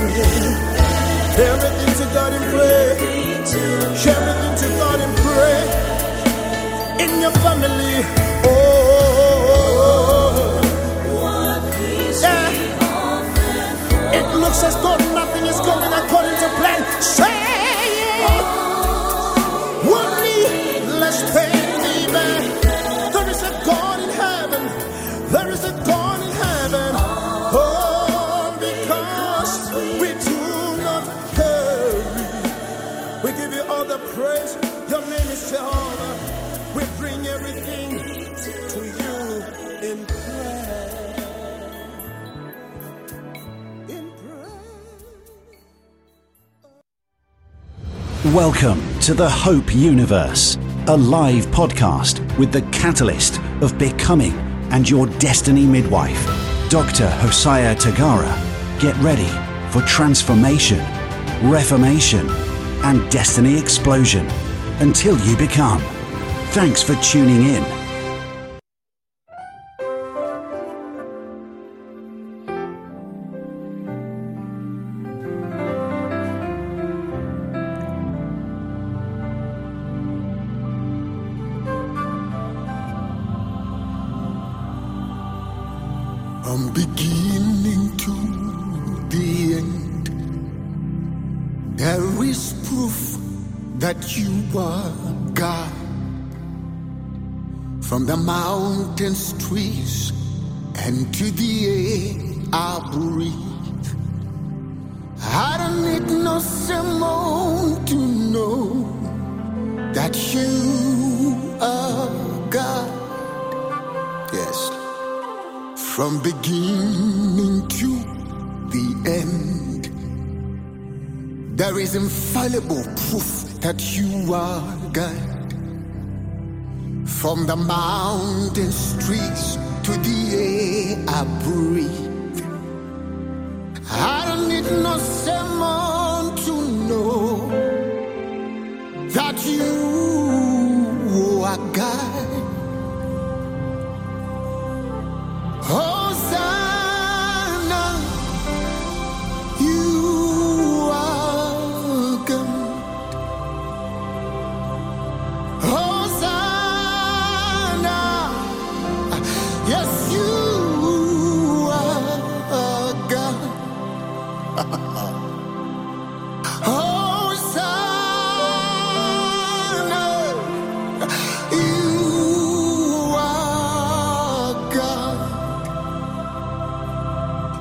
Everything to God in prayer. Share Everything to God in prayer. In your family. Welcome to the Hope Universe, a live podcast with the catalyst of becoming and your destiny midwife, Dr. Hosiah Tagara. Get ready for transformation, reformation, and destiny explosion until you become. Thanks for tuning in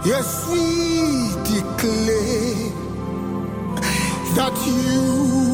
Yes, we declare that you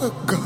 you are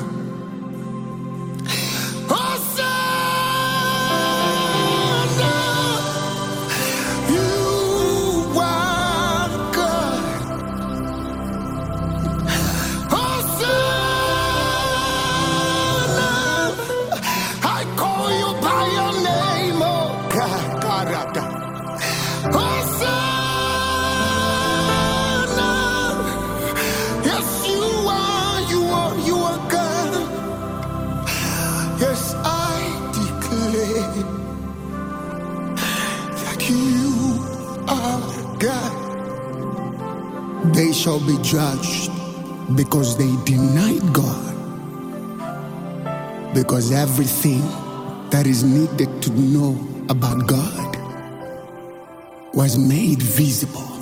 because they denied God. Because everything that is needed to know about God was made visible.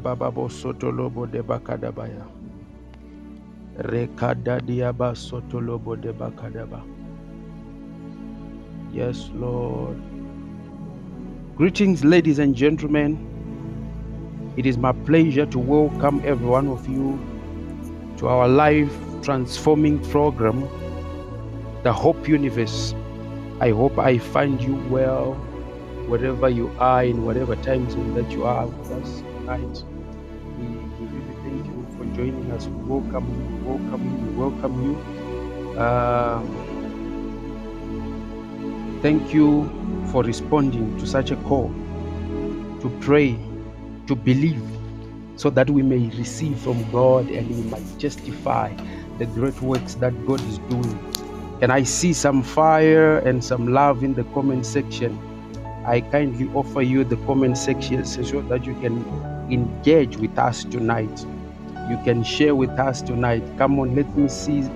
Sotolobo de bakadabaya. Rekada diaba sotolobo de bakadaba. Yes, Lord. Greetings, ladies and gentlemen. It is my pleasure to welcome every one of you to our life transforming program, The Hope Universe. I hope I find you well wherever you are, in whatever time zone that you are with us tonight. We, really thank you for joining us. We welcome you, we welcome you, we welcome you. Um, thank you for responding to such a call to pray, to believe, so that we may receive from God and we might justify the great works that God is doing. And I see some fire and some love in the comment section. I kindly offer you the comment section so that you can engage with us tonight. You can share with us tonight. Come on, let me see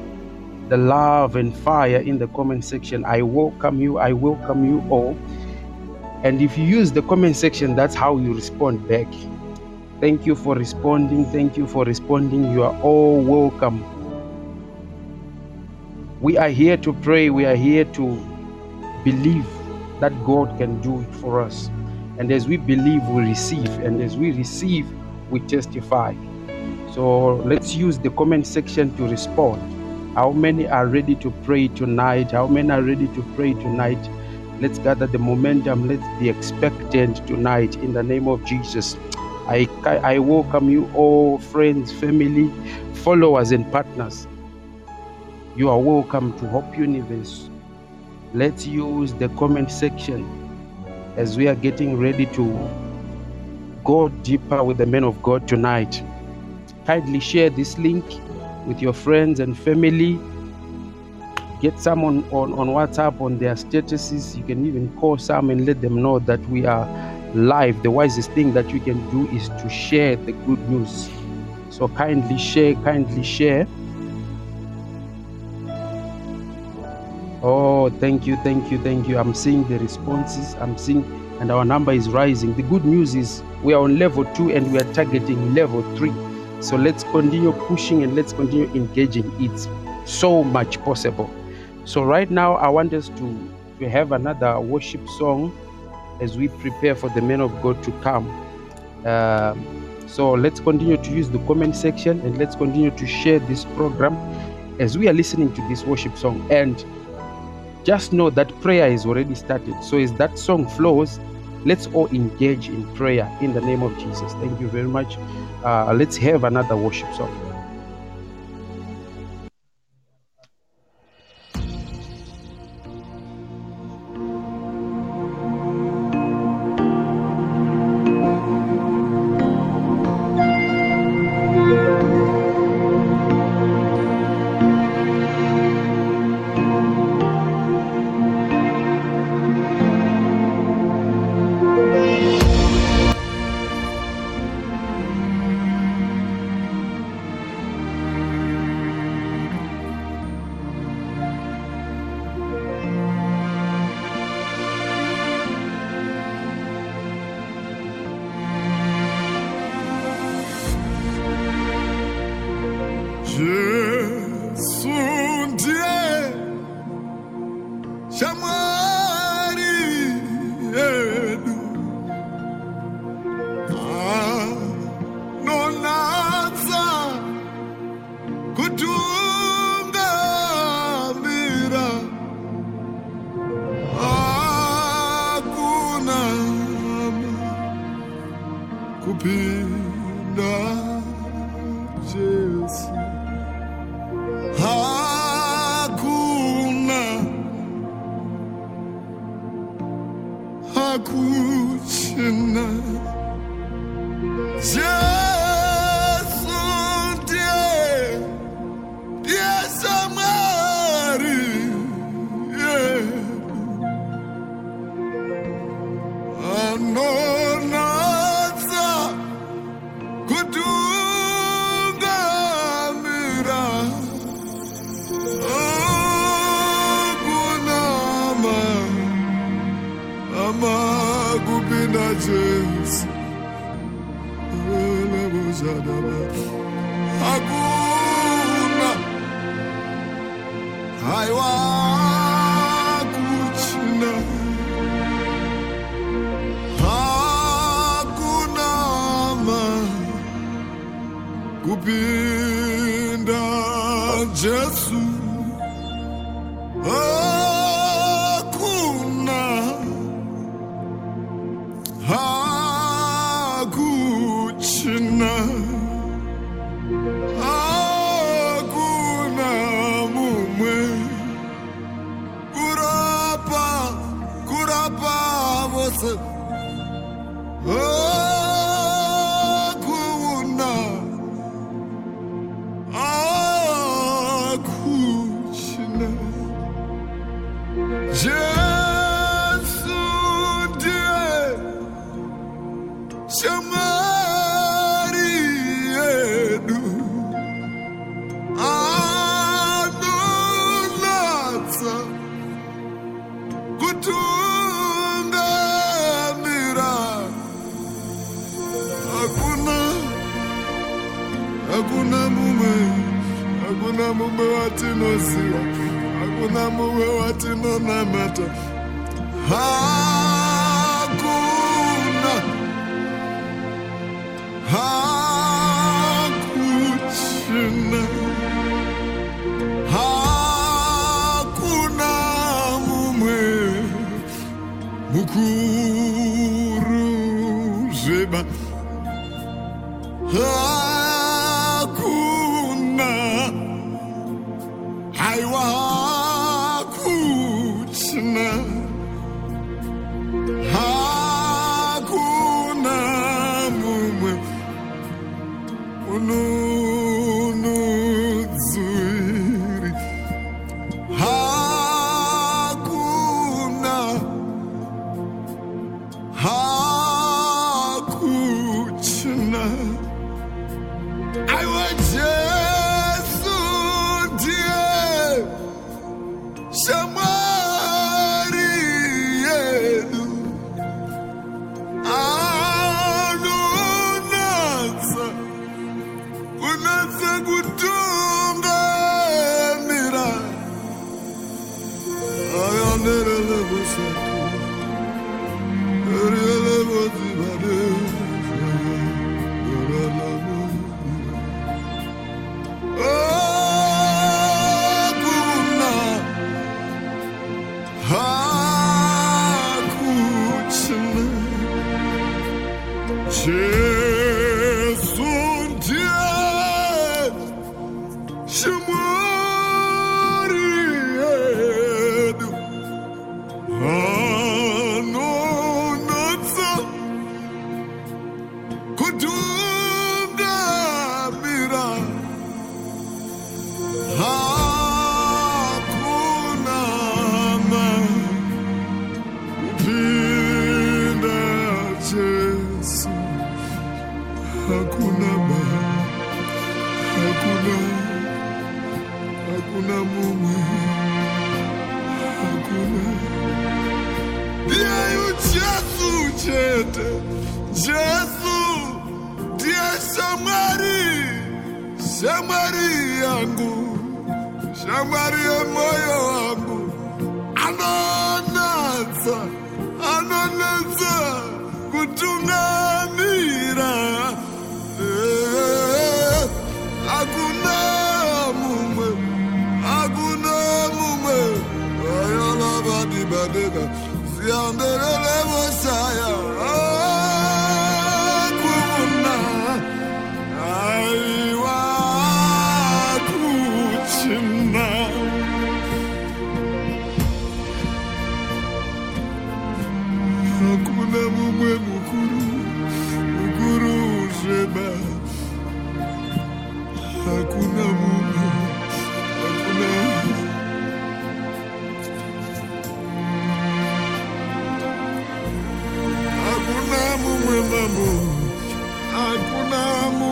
the love and fire in the comment section. I welcome you. I welcome you all. And if you use the comment section, that's how you respond back. Thank you for responding. Thank you for responding. You are all welcome. We are here to pray. We are here to believe that God can do it for us. And as we believe, we receive. And as we receive, we testify. So let's use the comment section to respond. How many are ready to pray tonight? How many are ready to pray tonight? Let's gather the momentum. Let's be expectant tonight in the name of Jesus. I, I welcome you all, friends, family, followers, and partners. You are welcome to Hope Universe. Let's use the comment section as we are getting ready to go deeper with the men of God tonight. Kindly share this link with your friends and family. Get some on, on, on WhatsApp on their statuses. You can even call some and let them know that we are live. The wisest thing that you can do is to share the good news. So kindly share, kindly share. Oh, thank you, thank you, thank you. I'm seeing the responses. I'm seeing, and our number is rising. The good news is we are on level two and we are targeting level three. So let's continue pushing and let's continue engaging. It's so much possible. So right now, I want us to, to have another worship song as we prepare for the men of God to come. Um, so let's continue to use the comment section and let's continue to share this program as we are listening to this worship song. And just know that prayer is already started. So as that song flows, let's all engage in prayer in the name of Jesus. Thank you very much. Uh, let's have another worship song.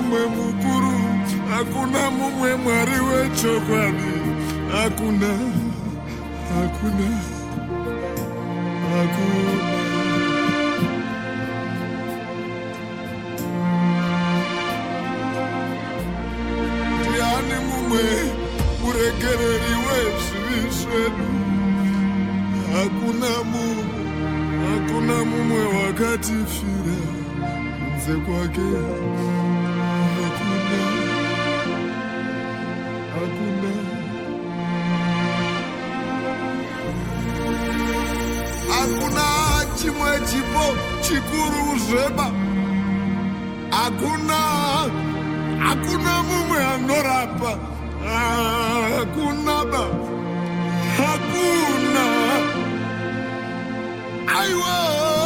mumwe mukuru hakuna mumwe mwari wechokwadi hakuna hakuna hakuna. Ndiani mumwe muregereri wezvivi zvedu hakuna mumwe hakuna mumwe wakatifira kunze kwake. Chikuru zveba hakuna hakuna mumwe anorapa. Hakuna ba. Hakuna. Aiwa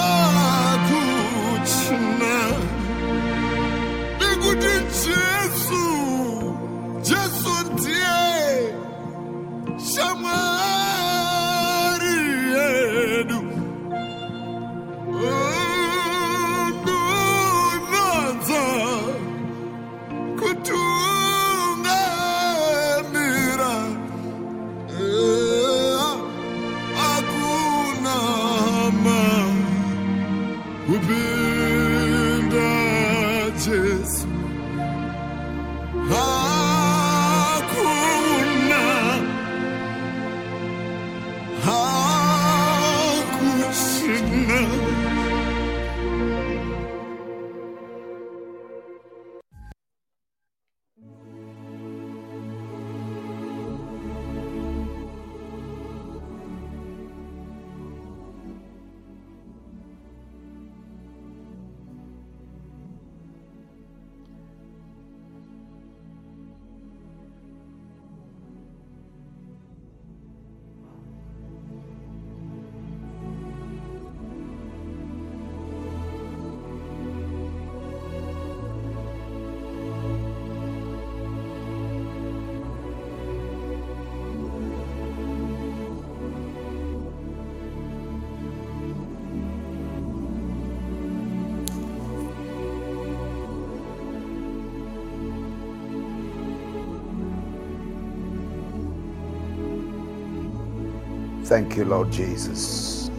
Thank you, Lord Jesus.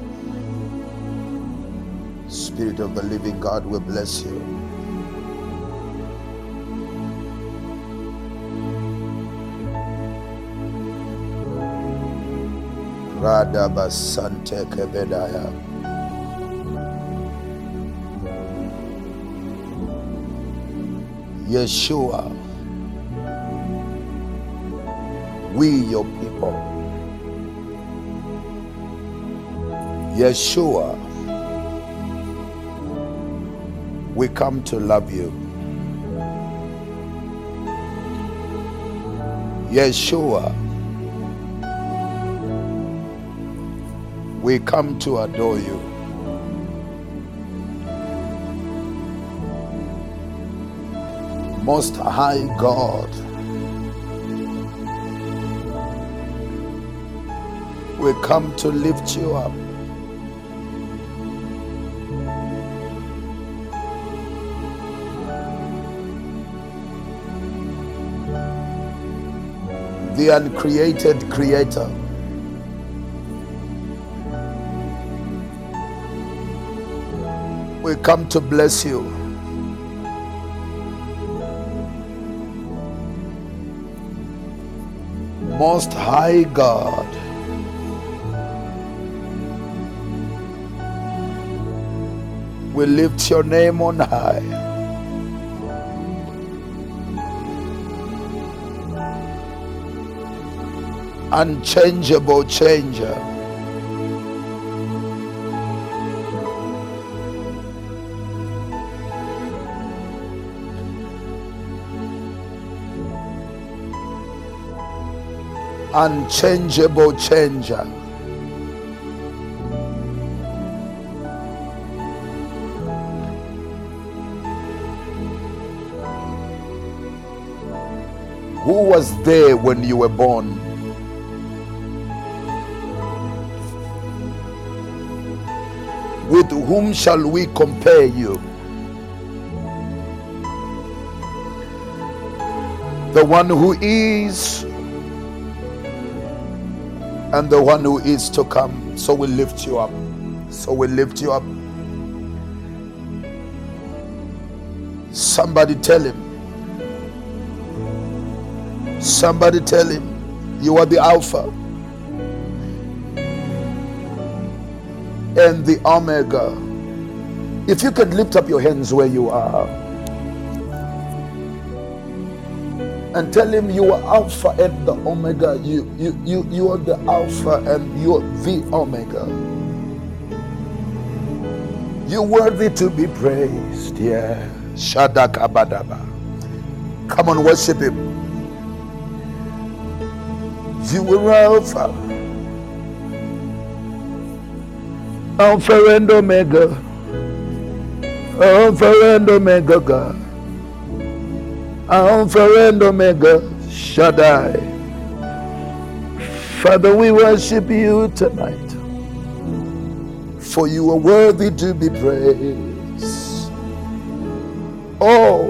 Spirit of the living God, we bless you. Radabasante Kebedaya. Yeshua, we your people. Yeshua, we come to love you. Yeshua, we come to adore you. Most High God, we come to lift you up. The uncreated creator. We come to bless you. Most High God, we lift your name on high. Unchangeable changer. Unchangeable changer. Who was there when you were born? With whom shall we compare you? The one who is, and the one who is to come. So we lift you up. So we lift you up. Somebody tell him. Somebody tell him you are the Alpha and the Omega. If you could lift up your hands where you are and tell him you are Alpha and the Omega. You you you you are the Alpha and you are the Omega. You're worthy to be praised. Yeah. Shadak Abadaba. Come on, worship him. You are Alpha. Alpha and Omega. Alpha and Omega, God. Alpha and Omega, Shaddai. Father, we worship you tonight. For you are worthy to be praised. Oh,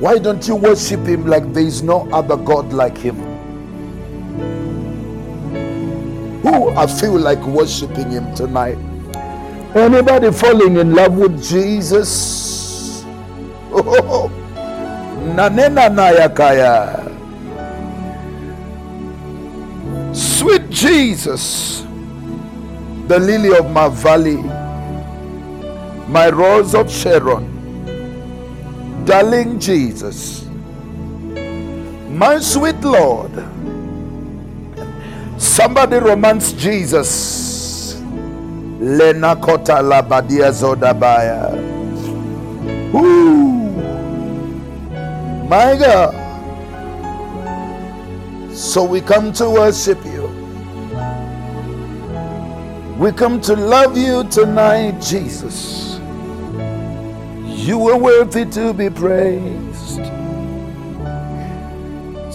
why don't you worship him like there is no other God like him? I feel like worshiping him tonight? Anybody falling in love with Jesus? Oh, nanena nayakaya. Sweet Jesus, the lily of my valley, my rose of Sharon, darling Jesus, my sweet Lord. Somebody romance Jesus. Lena kota labadia zodabaya. Ooh. My God. So we come to worship you. We come to love you tonight, Jesus. You are worthy to be praised.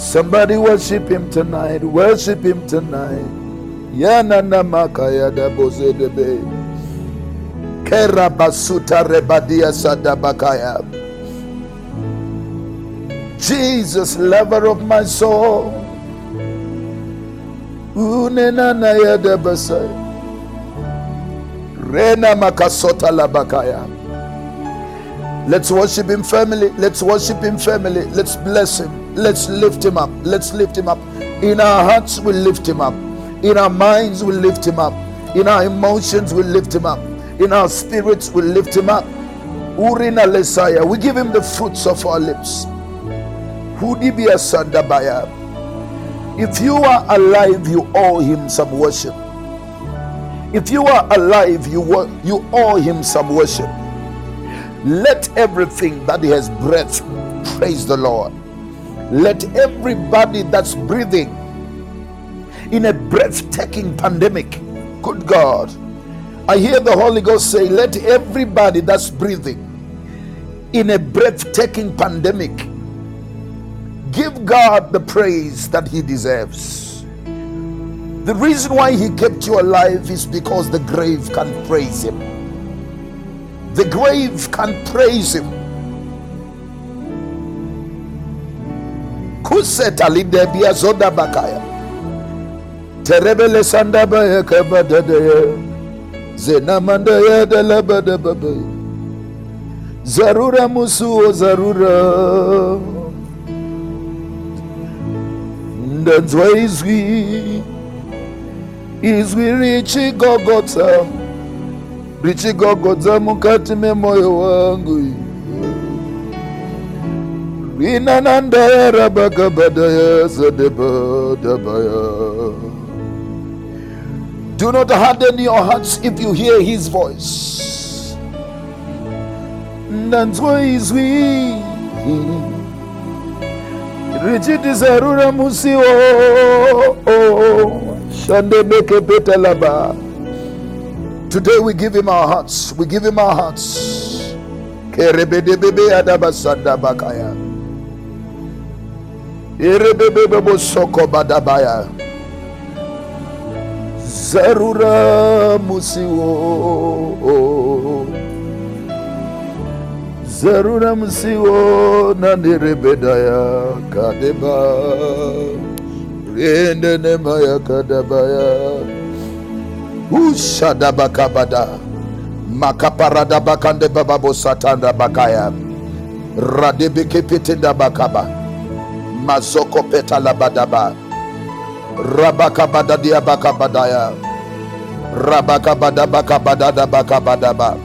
Somebody worship him tonight. Worship him tonight. Yana namakaya da bozedebe. Kera basuta rebadia sadabakaya. Jesus, lover of my soul. Unena na ya da basai. Rena makasota labakaya. Let's worship him, family. Let's worship him, family. Let's bless him. Let's lift him up. Let's lift him up. In our hearts, we lift him up. In our minds, we lift him up. In our emotions, we lift him up. In our spirits, we lift him up. Urina Lesaya, we give him the fruits of our lips. Hudibia Sandabaya. If you are alive, you owe him some worship. If you are alive, you, you owe him some worship. Let everything that he has breath praise the Lord. Let everybody that's breathing in a breathtaking pandemic, good God, I hear the Holy Ghost say, Let everybody that's breathing in a breathtaking pandemic give God the praise that He deserves. The reason why He kept you alive is because the grave can't praise Him. The grave can't praise Him. Kuseta lidebia zoda bakaya. Terebele sanda baya kabadadaya. Zena mandaya dalabadababa. Zarura musuo zarura. Ndanzwa izwi. Izwi richi gogota. Richi gogota mukati me moyo wangu. Do not harden your hearts if you hear his voice. Ndanzwa izwi. Richiti zarura musio. Shandebeke petalaba. Today we give him our hearts. We give him our hearts. Kerebedebebe adabasanda bakaya. Erebebebe soko badabaya. Zarura musiwo. Zarura musiwo nandirebedaya kadeba. Rendenemaya kadabaya. Ushadabakabada. Makaparada bakande bababo satanda bakaya. Radebeke petenda bakaba. Mazoko petala badaba. Rabakabada dia bakabadaya. Rabakabada bakabada bakabadaba.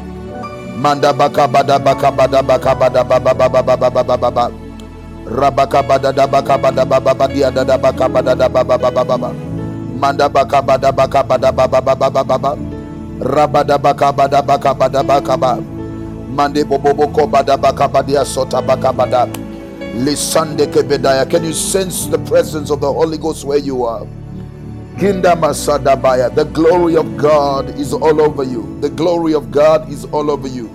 Manda bakabada bakabada bakabada baba baba baba baba baba. Rabakabada da bakabada baba baba dia da da bakabada baba baba baba. Manda bakabada bakabada baba baba baba baba. Rabada bakabada bakabada bakaba. Mande bobo kobada bakabadia sota bakabada. Lisande kebedaya. Can you sense the presence of the Holy Ghost where you are? Kinda Masadabaya. The glory of God is all over you. The glory of God is all over you.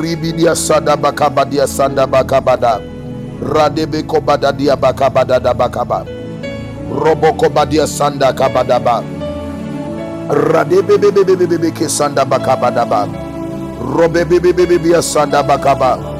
Ribidia sada bakabadia sanda bakabada. Radebe kobada bakabada da bakaba. Roboko badia sanda kabadaba. Radebe bebe bebe bebe ke sanda bakabadaba. Robe bebe bebe bebe sanda.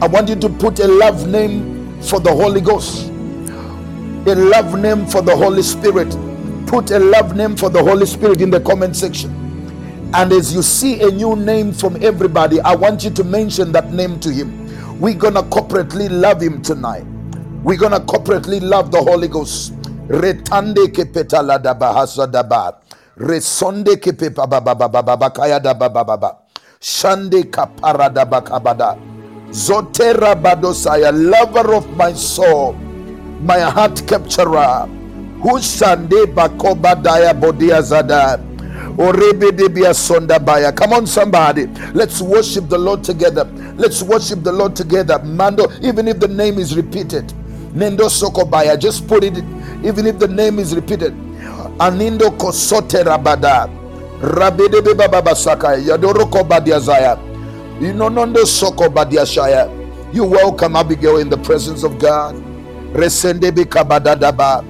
I want you to put a love name for the Holy Ghost, a love name for the Holy Spirit. Put a love name for the Holy Spirit in the comment section. And as you see a new name from everybody, I want you to mention that name to Him. We're gonna corporately love Him tonight. We're gonna corporately love the Holy Ghost. Retande ke petala da bahasa da. Resonde ke pe ba ba ba kaya da ba ba. Shande kapara da ba. Zotera badosaya, lover of my soul, my heart capturer. Hushande bakoba daya bodia baya. Come on, somebody. Let's worship the Lord together. Let's worship the Lord together. Mando, even if the name is repeated. Nendo sokobaya. Just put it, even if the name is repeated. Anindo kosote rabada. Rabedebe baba sakaya. Yadoroko badiazaya. You know, nondo soko badiashaya. You welcome Abigail in the presence of God. Resendebe kabadadaba.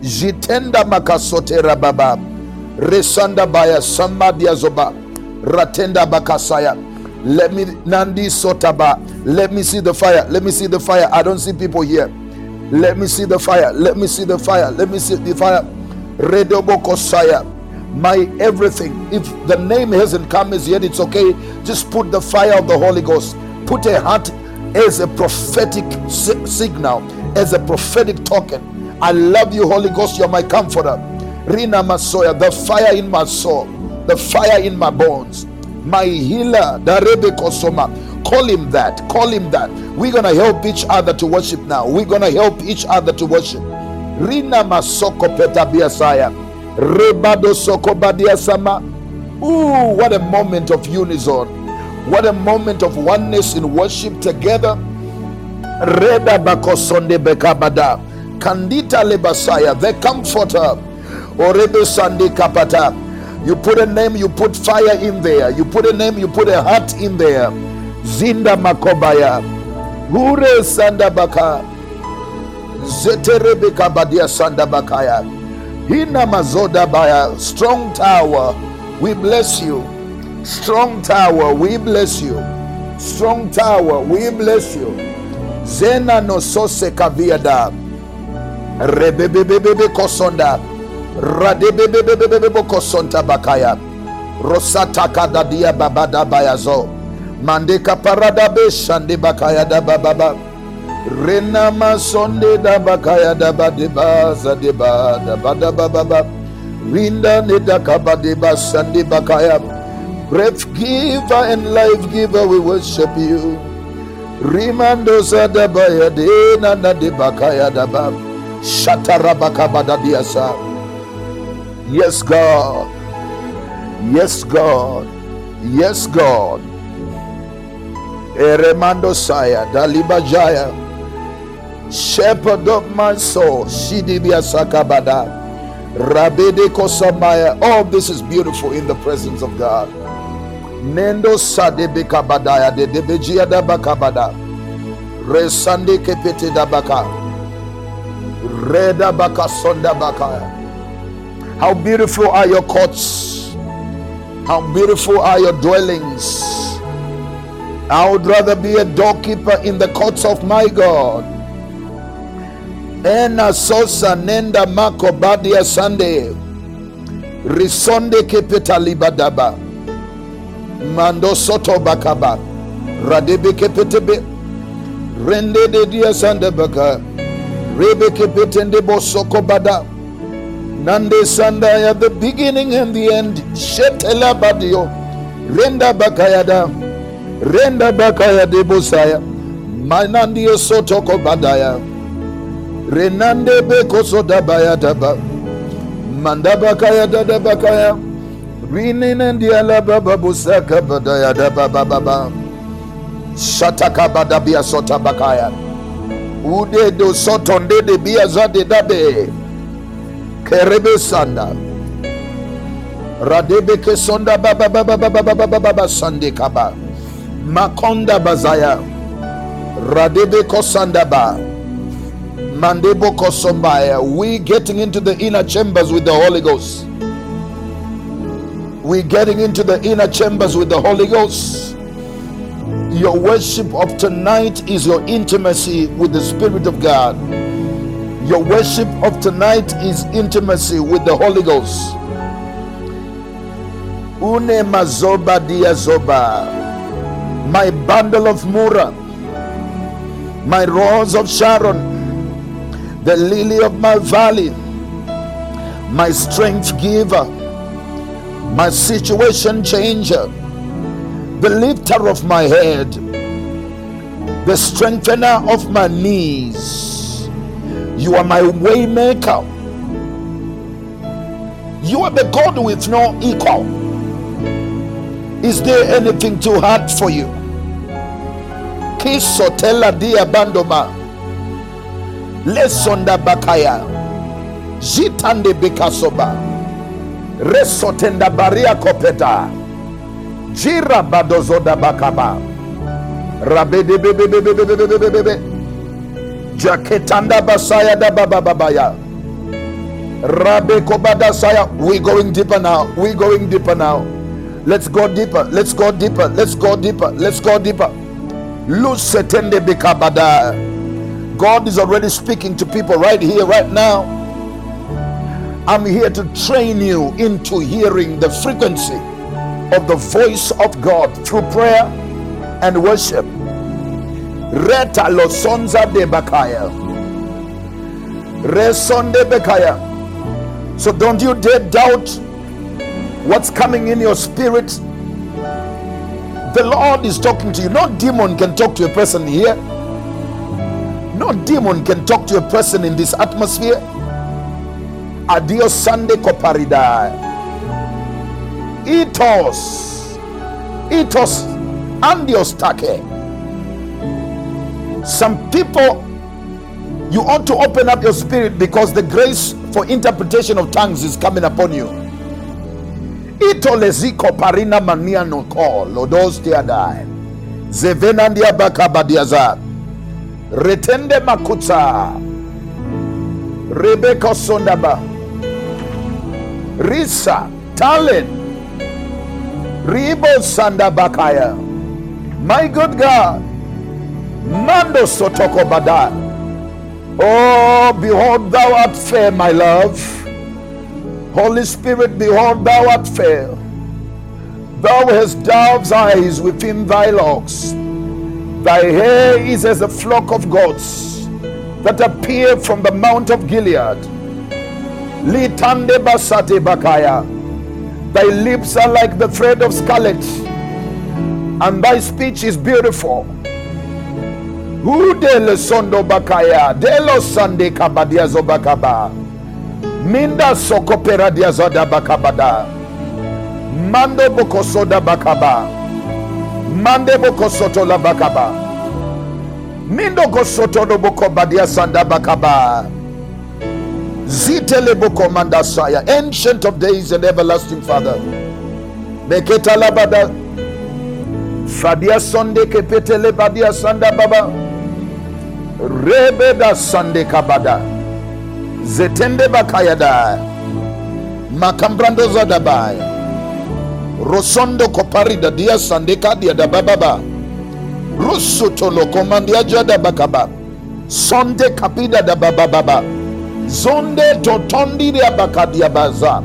Jitenda makasote rababa. Resanda baya samadia zoba. Ratenda bakasaya. Let me Nandi Sotaba. Let me see the fire. Let me see the fire. I don't see people here. Let me see the fire. Let me see the fire. Let me see the fire. Redoboko Saya. My everything. If the name hasn't come as yet, it's okay. Just put the fire of the Holy Ghost. Put a heart as a prophetic si- signal, as a prophetic token. I love you, Holy Ghost. You're my comforter. Rina Masoya, the fire in my soul, the fire in my bones, my healer, the Darebe Kosoma. Call him that. Call him that. We're gonna help each other to worship now. We're gonna help each other to worship. Rina Masoko Petabiasaya. Rebado. Ooh, what a moment of unison. What a moment of oneness in worship together. Reda bakosonde bekabada. Kandita lebasaya, the comforter. Orebe sande kapata. You put a name, you put fire in there. You put a name, you put a heart in there. Zinda makobaya. Hure sanda baka. Zeterebe kabadia sanda bakaya. Hina mazoda a Strong tower. We bless you. Strong tower. We bless you. Strong tower. We bless you. Zena no sose kaviada. Rebebebebebe kosonda. Radebebebebebe kosonta bakaya. Rosata kadadia babada bayazo. Mandeka parada be shande bakaya da bababa. Rena masonde da bakaya da badeba zadeba da bada bababa. Rinda ne da kabadeba sande bakaya. Breath giver and life giver, we worship you. Rimando sadabaya de nana de bakaya daba. Shatarabakabada diasa. Yes, God. Yes, God. Yes, God. Eremando saya dalibajaya. Shepherd of my soul, Shidibia Sakabada. Rabede Kosamaya. All this is beautiful in the presence of God. Nendo Sadebe Kabadaya de Debejia da Bakabada. Resande Kepete da Baka. Reda Baka Sonda Bakaya. How beautiful are your courts. How beautiful are your dwellings. I would rather be a doorkeeper in the courts of my God. Ena sosa nenda mako badia sande. Risonde kepeta libadaba. Mando soto bakaba. Radebe kepetebe. Rende de dia sande baka. Rebe kepetende bosoko bada. Nande sanda at the beginning and the end. Shetela badio. Renda bakayada. Renda bakaya de bosaya. Manandio sotoko badaya. Renande beko soda baya daba. Manda bakaya dada bakaya. Rinin and diala baba busaka badaya daba baba baba. Shataka badabia sota bakaya. Ude do sotonde de bia zade dabe. Kerebe sanda. Radebe ke sonda baba baba baba baba baba baba sande kaba. Makonda bazaya. Radebe kosanda ba. Mandebo kosombaya. We getting into the inner chambers with the Holy Ghost. We getting into the inner chambers with the Holy Ghost. Your worship of tonight is your intimacy with the Spirit of God. Your worship of tonight is intimacy with the Holy Ghost. Une mazoba dia zoba. My bundle of myrrh. My rose of Sharon. The lily of my valley. My strength giver. My situation changer. The lifter of my head. The strengthener of my knees. You are my way maker. You are the God with no equal. Is there anything too hard for you? Kisotela dia bandoma. Lesonda bakaya. Jitande bekasoba. Resotenda baria kopeta. Jira badozoda bakaba. Rabede bebe bebe bebe bebe bebe bebe. Jaketanda basaya da baba babaya. Rabe kobada saya. We going deeper now. We going deeper now. Let's go deeper. Let's go deeper. Let's go deeper. Let's go deeper. Lusetende bikabada. God is already speaking to people right here, right now. I'm here to train you into hearing the frequency of the voice of God through prayer and worship. Reta losonza de bakaya. Resonde bekaya. So don't you dare doubt what's coming in your spirit. The Lord is talking to you. No demon can talk to a person here. No demon can talk to a person in this atmosphere. Adios Sunday Koparida. Itos. Itos. Andios take. Some people, you ought to open up your spirit because the grace for interpretation of tongues is coming upon you. Itoleziko parina mania no call. Lodos diadai. Zevenandia bakabadiaza. Retende Makuta. Rebecca Sondaba. Risa. Talent. Ribo Sandabakaya. My good God. Mando Sotoko Bada. Oh, behold, thou art fair, my love. Holy Spirit, behold, thou art fair. Thou hast dove's eyes within thy locks. Thy hair is as a flock of goats that appear from the mount of Gilead. Litande basate bakaya. Thy lips are like the thread of scarlet, and thy speech is beautiful. Udele sondo bakaya, delo sande kabadia zobakaba. Minda sokopera dia zoda bakabada. Mando bokosoda bakaba. Mande bokosoto la bakaba. Mindo kosoto no bokobadia sanda bakaba. Zitelebo Commander Saya, Ancient of Days and Everlasting Father. Meketa Labada. Fadia Sunday Kepetele Badia Sanda Baba. Rebeda Sunday Kabada. Zetende Bakayada. Makambrando Zadabaya rosondo koparida dia sandekadia da bababa rusutolo komandiaja da bakaba sonde kapida da babababa zonde totondiria bakadia baza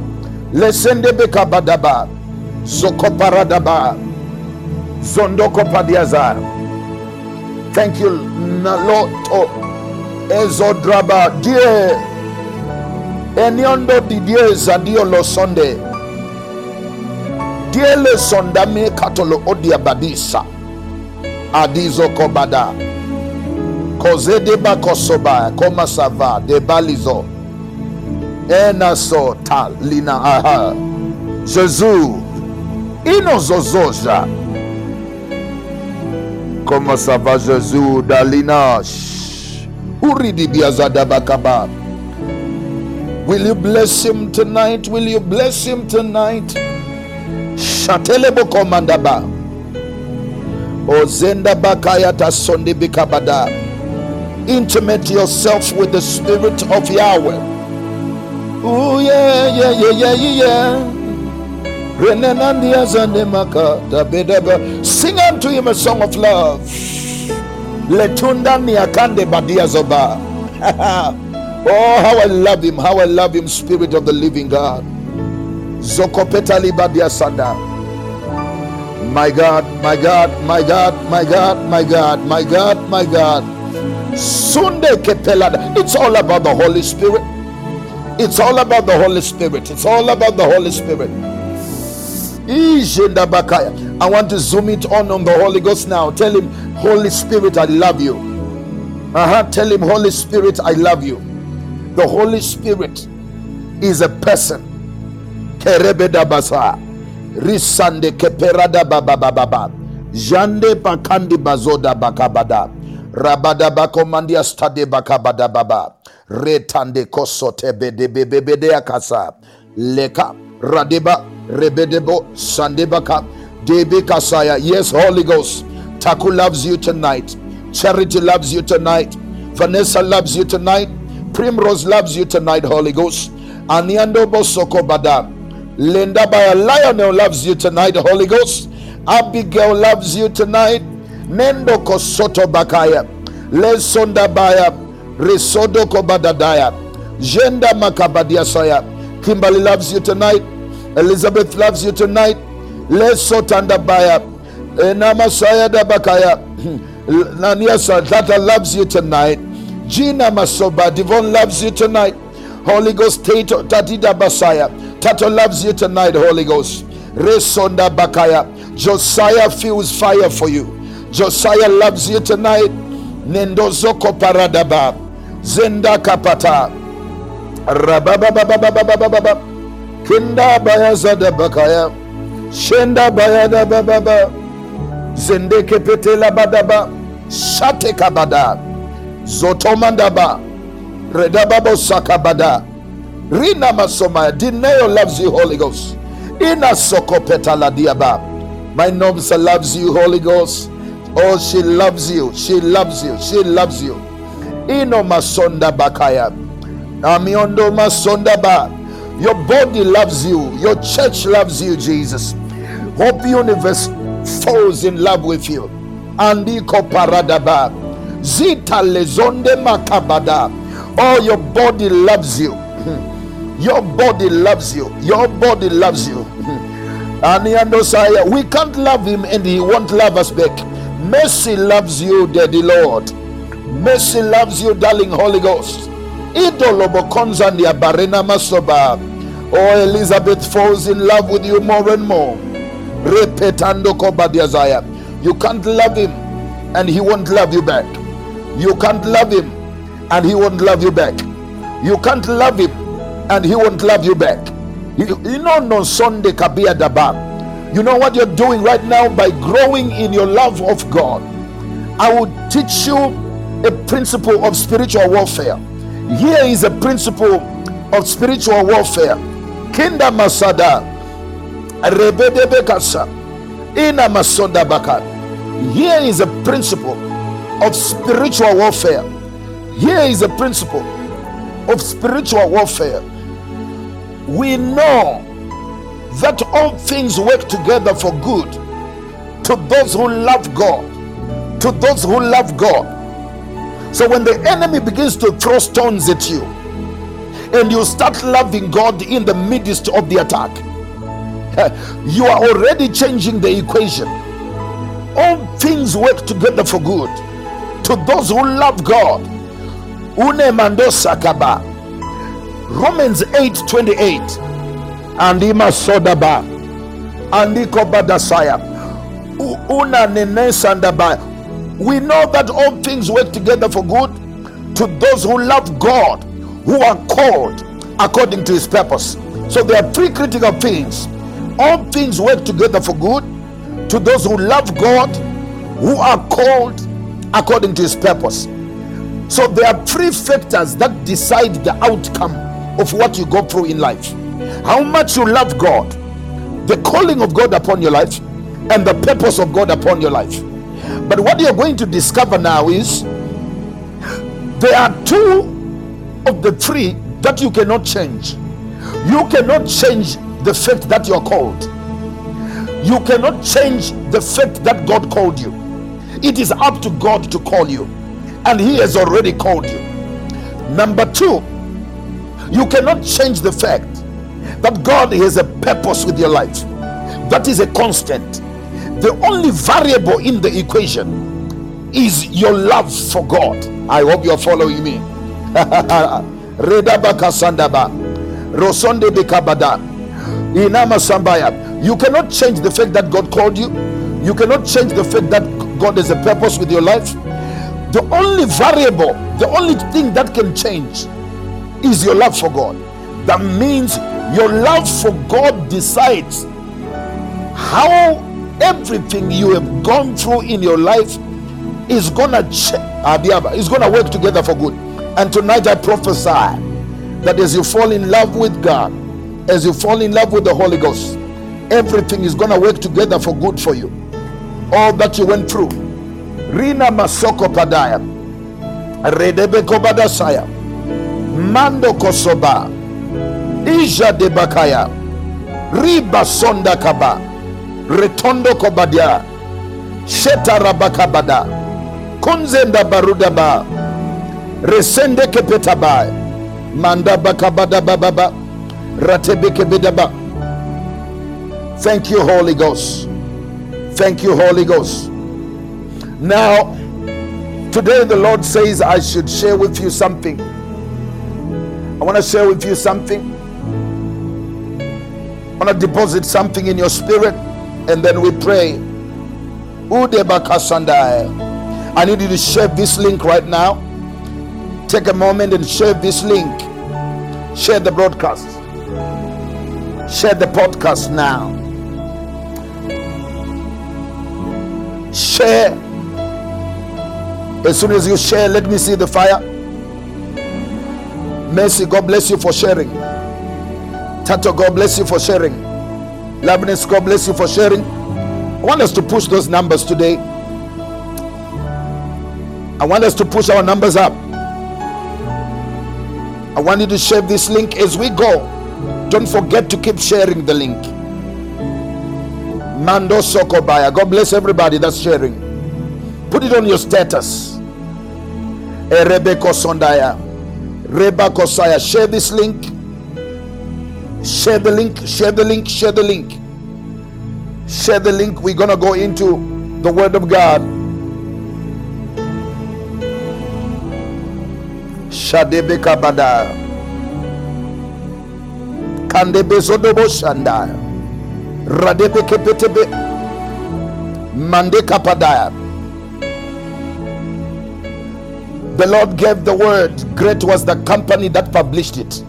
lesende bekabadaba zokoparadaba zondokopadiaza thank you naloto. Ezodraba die. Eniondo didie zadio Sunday. Sondame Katolo Odia. Adizo Kobada. Bakosoba. Koma Sava. De Balizo. Aha. Jésus. Uridi biazada bakaba. Will you bless him tonight? Will you bless him tonight? Shatelebo komandaba. Ozenda bakaya tasonde bikabada. Intimate yourself with the spirit of Yahweh. Oh yeah, yeah, yeah, yeah, yeah. Sing unto him a song of love. Letunda niakande badia zoba. oh, how I love him, how I love him, Spirit of the living God. Zokopeta libadia sanda. My God, my God, my God, my God, my God, my God, my God. Sunday kepelada. It's all about the Holy Spirit. It's all about the Holy Spirit. It's all about the Holy Spirit. I want to zoom it on on the Holy Ghost now. Tell him, Holy Spirit, I love you. Uh-huh. Tell him, Holy Spirit, I love you. The Holy Spirit is a person. Risande keperada baba baba baba. Jande bakandi bazoda bakabada. Rabada bakomandia stade bakabada baba. Retande kosote bede akasa. Leka radeba rebedebo sande sandebaka debe kasaya. Yes, Holy Ghost. Taku loves you tonight. Charity loves you tonight. Vanessa loves you tonight. Primrose loves you tonight, Holy Ghost. Aniando Bosoko Bada. Linda by a Lionel loves you tonight, Holy Ghost. Abigail loves you tonight. Nendo Kosoto Bakaya. Lesonda Baya. Risodo Kobadadaya. Jenda Makabadia Saya. Kimberly loves you tonight. Elizabeth loves you tonight. Lesotanda Baya. Enamasaya Dabakaya. Naniasa Tata loves you tonight. Gina Masoba Devon loves you tonight. Holy Ghost Tato Tatida Basaya. Tato loves you tonight, Holy Ghost. Resonda Bakaya. Josiah feels fire for you. Josiah loves you tonight. Nendozoko Paradaba. Zenda Kapata. Rababababababababa. Kinda Bayazada Bakaya. Shenda Bayada Bababa. Zendeke Petela Badaba. Shate Kabada. Zotomandaba. Redababo Sakabada. Rina Masomaya. Dineo loves you, Holy Ghost. Ina Sokopeta Ladiaba. My Nomsa loves you, Holy Ghost. Oh, she loves you. She loves you. She loves you. Ino Masonda Bakaya. Amiondo Masonda Ba. Your body loves you. Your church loves you, Jesus. Hope the Universe falls in love with you. Andiko Paradaba. Zita Lezonde Makabada. Oh, your body loves you. Hmm. Your body loves you. Your body loves you. Aniandosaya, we can't love him and he won't love us back. Mercy loves you, Daddy Lord. Mercy loves you, darling Holy Ghost. Idolobo konzandia barena masoba. Oh, Elizabeth falls in love with you more and more. Repetando kobadiazaya. You can't love him and he won't love you back. You can't love him and he won't love you back. You can't love him and he won't love you back. You, you know, no Sunday kabia daba. You know what you're doing right now by growing in your love of God. I will teach you a principle of spiritual warfare. Here is a principle of spiritual warfare. Kinda Masada, Rebedebekasa, Ina Masoda Baka. Here is a principle of spiritual warfare. Here is a principle of spiritual warfare. We know that all things work together for good to those who love God. To those who love God. So when the enemy begins to throw stones at you, and you start loving God in the midst of the attack, you are already changing the equation. All things work together for good to those who love God. Une mandosa kaba. Romans 8 28. Andima sodaba. Andiko badasaya. Una nenesandaba. We know that all things work together for good to those who love God, who are called according to his purpose. So there are three critical things. All things work together for good to those who love God, who are called according to his purpose. So there are three factors that decide the outcome of what you go through in life. How much you love God, the calling of God upon your life, and the purpose of God upon your life. But what you're going to discover now is there are two of the three that you cannot change. You cannot change the fact that you're called. You cannot change the fact that God called you. It is up to God to call you, and He has already called you. Number two, you cannot change the fact that God has a purpose with your life. That is a constant. The only variable in the equation is your love for God. I hope you're following me. You cannot change the fact that God called you. You cannot change the fact that God has a purpose with your life. The only variable, the only thing that can change is your love for God. That means your love for God decides how everything you have gone through in your life is gonna ch- Adiaba, ah, is gonna work together for good. And tonight I prophesy that as you fall in love with God, as you fall in love with the Holy Ghost, everything is gonna work together for good for you. All that you went through. Rina Masoko Padaya, Redebe Kobadasaya, Mando Kosoba, Ija de Bakaya, Riba Sonda Kaba, Retondo Kobadia, Sheta Rabakabada, Kunzenda Barudaba, Resende Kepetaba, Manda Bakabada Bababa, Ratebeke Bedaba. Thank you, Holy Ghost. Thank you, Holy Ghost. Now, today the Lord says I should share with you something. I want to share with you something. I want to deposit something in your spirit and then we pray. I need you to share this link right now. Take a moment and share this link. Share the broadcast. Share the podcast now. Share. As soon as you share, let me see the fire. Mercy, God bless you for sharing. Tato, God bless you for sharing. Loveness, God bless you for sharing. I want us to push those numbers today. I want us to push our numbers up. I want you to share this link as we go. Don't forget to keep sharing the link. Mando Sokobaya. God bless everybody that's sharing. Put it on your status. Erebeko Sondaya. Reba Kosaya. Share this link. Share the link. Share the link. Share the link. Share the link. We're going to go into the Word of God. Shadebe Kabada. Kandebe Zodobo Shanda. Radebe Kepetebe. Mande Kapadaya. The Lord gave the word. Great was the company that published it.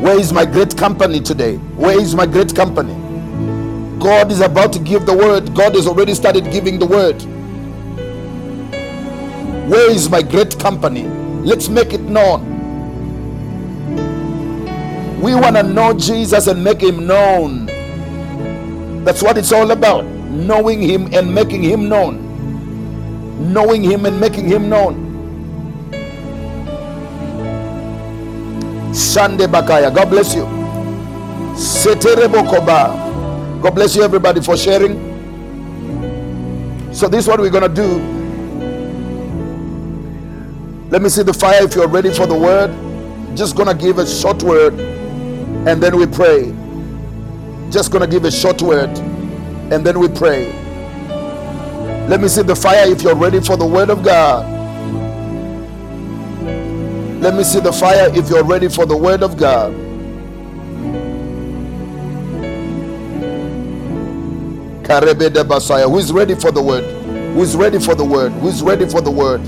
Where is my great company today? Where is my great company? God is about to give the word. God has already started giving the word. Where is my great company? Let's make it known. We want to know Jesus and make him known. That's what it's all about. Knowing him and making him known. Knowing him and making him known. Shande Bakaya. God bless you. Seterebo Koba. God bless you, everybody, for sharing. So, this is what we're going to do. Let me see the fire if you're ready for the word. Just going to give a short word and then we pray. Just going to give a short word and then we pray. Let me see the fire if you're ready for the word of God. Let me see the fire if you're ready for the word of God. Who is ready for the word? Who is ready for the word? Who is ready for the word?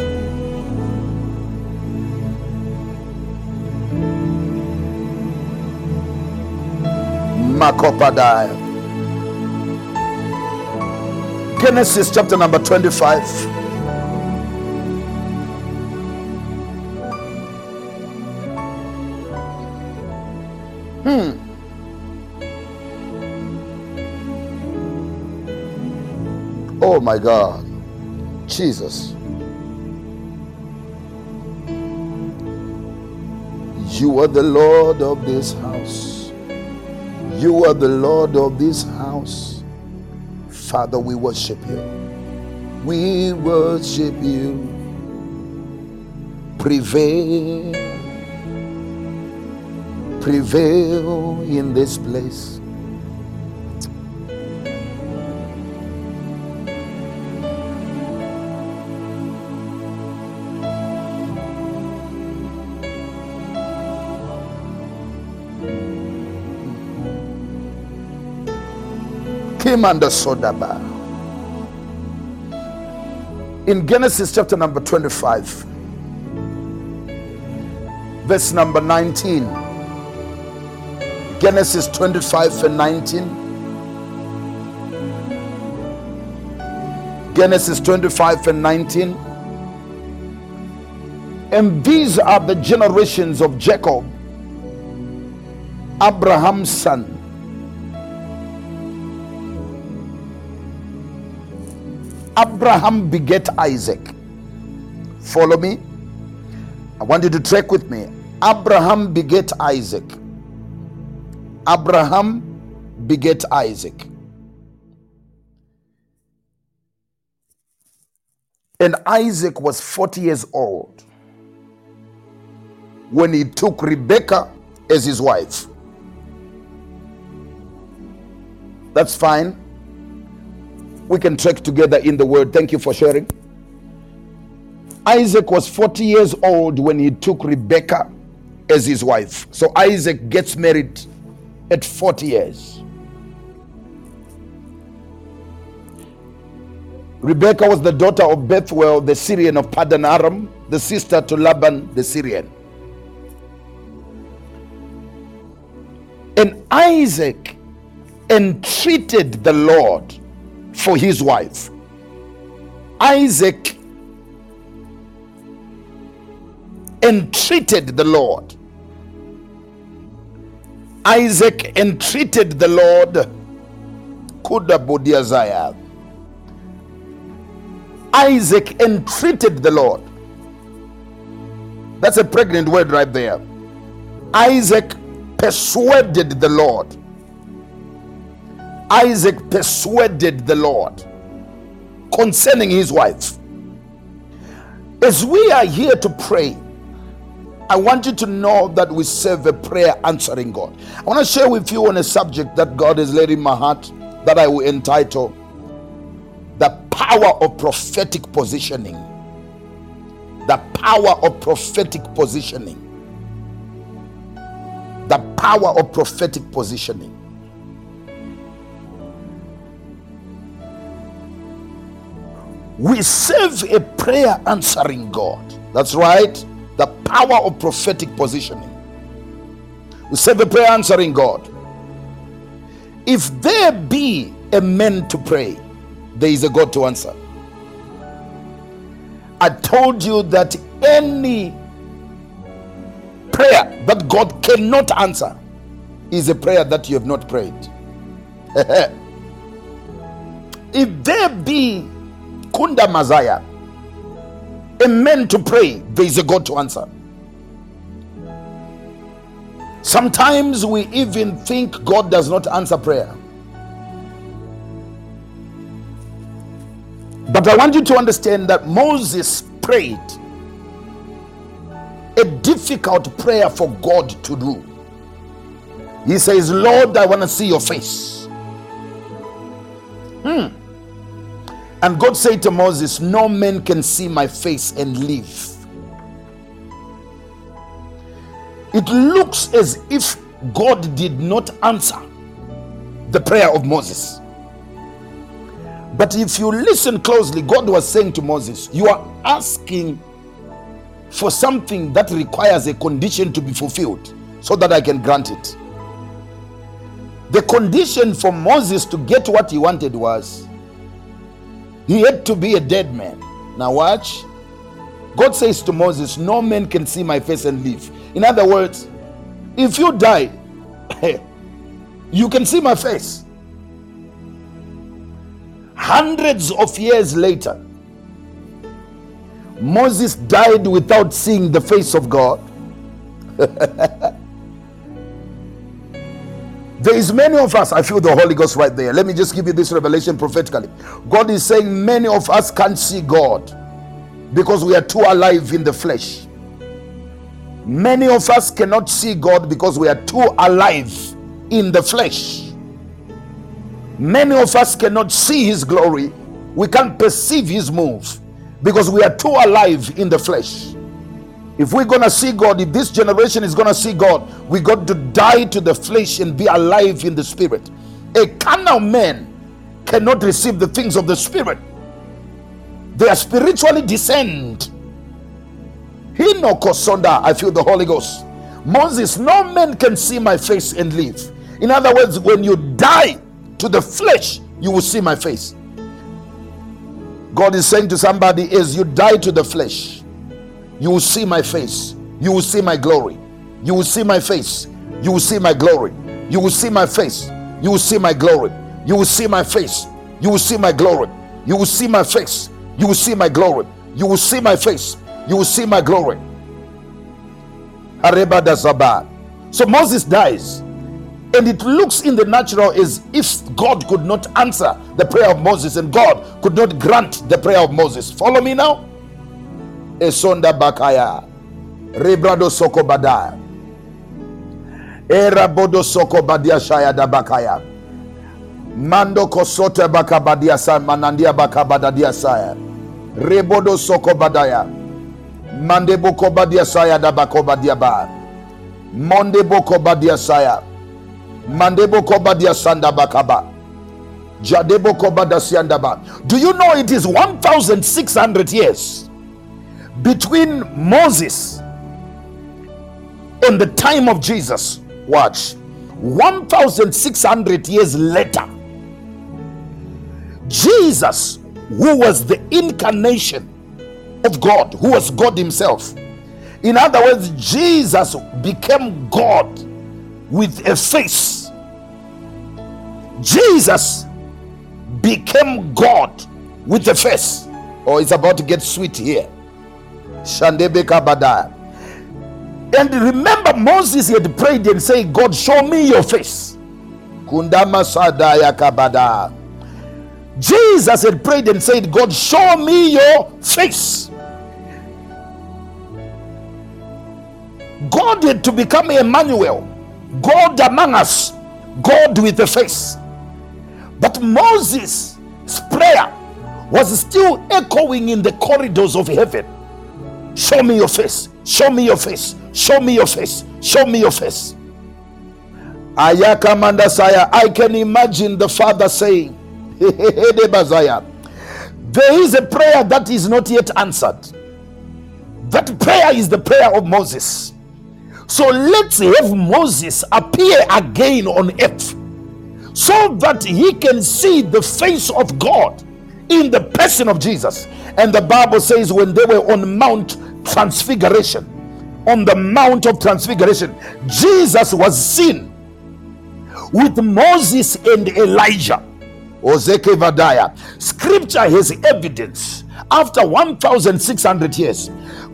Makopadaya. Genesis chapter number 25. Hmm. Oh my God. Jesus. You are the Lord of this house. You are the Lord of this house. Father, we worship you. We worship you. Prevail. Prevail in this place. Kimanda Sodaba. In Genesis chapter number 25, verse number 19. Genesis 25 and 19. Genesis 25 and 19. And these are the generations of Jacob, Abraham's son. Abraham beget Isaac. Follow me. I want you to track with me. Abraham beget Isaac. Abraham beget Isaac. And Isaac was 40 years old when he took Rebekah as his wife. That's fine. We can track together in the word. Thank you for sharing. Isaac was 40 years old when he took Rebekah as his wife. So Isaac gets married at 40 years. Rebekah was the daughter of Bethuel, the Syrian of Padan Aram, the sister to Laban, the Syrian. And Isaac entreated the Lord for his wife. Isaac entreated the Lord. Isaac entreated the Lord. Isaac entreated the Lord. That's a pregnant word right there. Isaac persuaded the Lord. Isaac persuaded the Lord concerning his wife. As we are here to pray, I want you to know that we serve a prayer answering God. I want to share with you on a subject that God has laid in my heart that I will entitle The Power of Prophetic Positioning. The Power of Prophetic Positioning. The Power of Prophetic Positioning. We serve a prayer answering God. That's right. The power of prophetic positioning. We serve a prayer answering God. If there be a man to pray, there is a God to answer. I told you that any prayer that God cannot answer is a prayer that you have not prayed. if there be Kunda Mazaya, a man to pray, there is a God to answer. Sometimes we even think God does not answer prayer. But I want you to understand that Moses prayed a difficult prayer for God to do. He says, Lord, I want to see your face. Hmm. And God said to Moses, No man can see my face and live. It looks as if God did not answer the prayer of Moses. But if you listen closely, God was saying to Moses, You are asking for something that requires a condition to be fulfilled so that I can grant it. The condition for Moses to get what he wanted was he had to be a dead man. Now, watch. God says to Moses, No man can see my face and live. In other words, if you die, you can see my face. Hundreds of years later, Moses died without seeing the face of God. there is many of us, I feel the Holy Ghost right there. Let me just give you this revelation prophetically. God is saying many of us can't see God because we are too alive in the flesh. Many of us cannot see God because we are too alive in the flesh. Many of us cannot see His glory. We can't perceive His move because we are too alive in the flesh. If we're gonna see God, if this generation is gonna see God, we got to die to the flesh and be alive in the spirit. A carnal man cannot receive the things of the spirit, they are spiritually discerned. Hinokosonda, I feel the Holy Ghost. Moses, no man can see my face and live. In other words, when you die to the flesh, you will see my face. God is saying to somebody, as you die to the flesh, you will see my face. You will see my glory. You will see my face. You will see my glory. You will see my face. You will see my glory. You will see my face. You will see my glory. You will see my face. You will see my glory. You will see my face. You will see my glory. So Moses dies. And it looks in the natural as if God could not answer the prayer of Moses and God could not grant the prayer of Moses. Follow me now. Esonda Bakaya. Rebrado Soko. Era Bodo Soko Badia Shaya da Bakaya. Mando Kosote Bakabadia Sa Manandia Bakabadadia Saya. Rebodo Soko Badaya. Mande Boko Badia Saya da Bakobadia Ba. Monde Boko Badia Saya. Mandebo Kobadia Sanda Bakaba. Jadebo Kobada Siandaba. Do you know it is 1,600 years between Moses and the time of Jesus? Watch. 1,600 years later, Jesus, who was the incarnation of God, who was God Himself. In other words, Jesus became God with a face. Jesus became God with a face. Oh, it's about to get sweet here. And remember, Moses had prayed and said, God, show me your face. Jesus had prayed and said, God, show me your face. God had to become Emmanuel, God among us, God with a face. But Moses' prayer was still echoing in the corridors of heaven. Show me your face, show me your face, show me your face, show me your face. Ayakamanda Saya, I can imagine the father saying, There is a prayer that is not yet answered. That prayer is the prayer of Moses. So let's have Moses appear again on earth so that he can see the face of God in the person of Jesus. And the Bible says, when they were on Mount Transfiguration, on the Mount of Transfiguration, Jesus was seen with Moses and Elijah. Ozeke Vadaya. Scripture has evidence. After 1,600 years,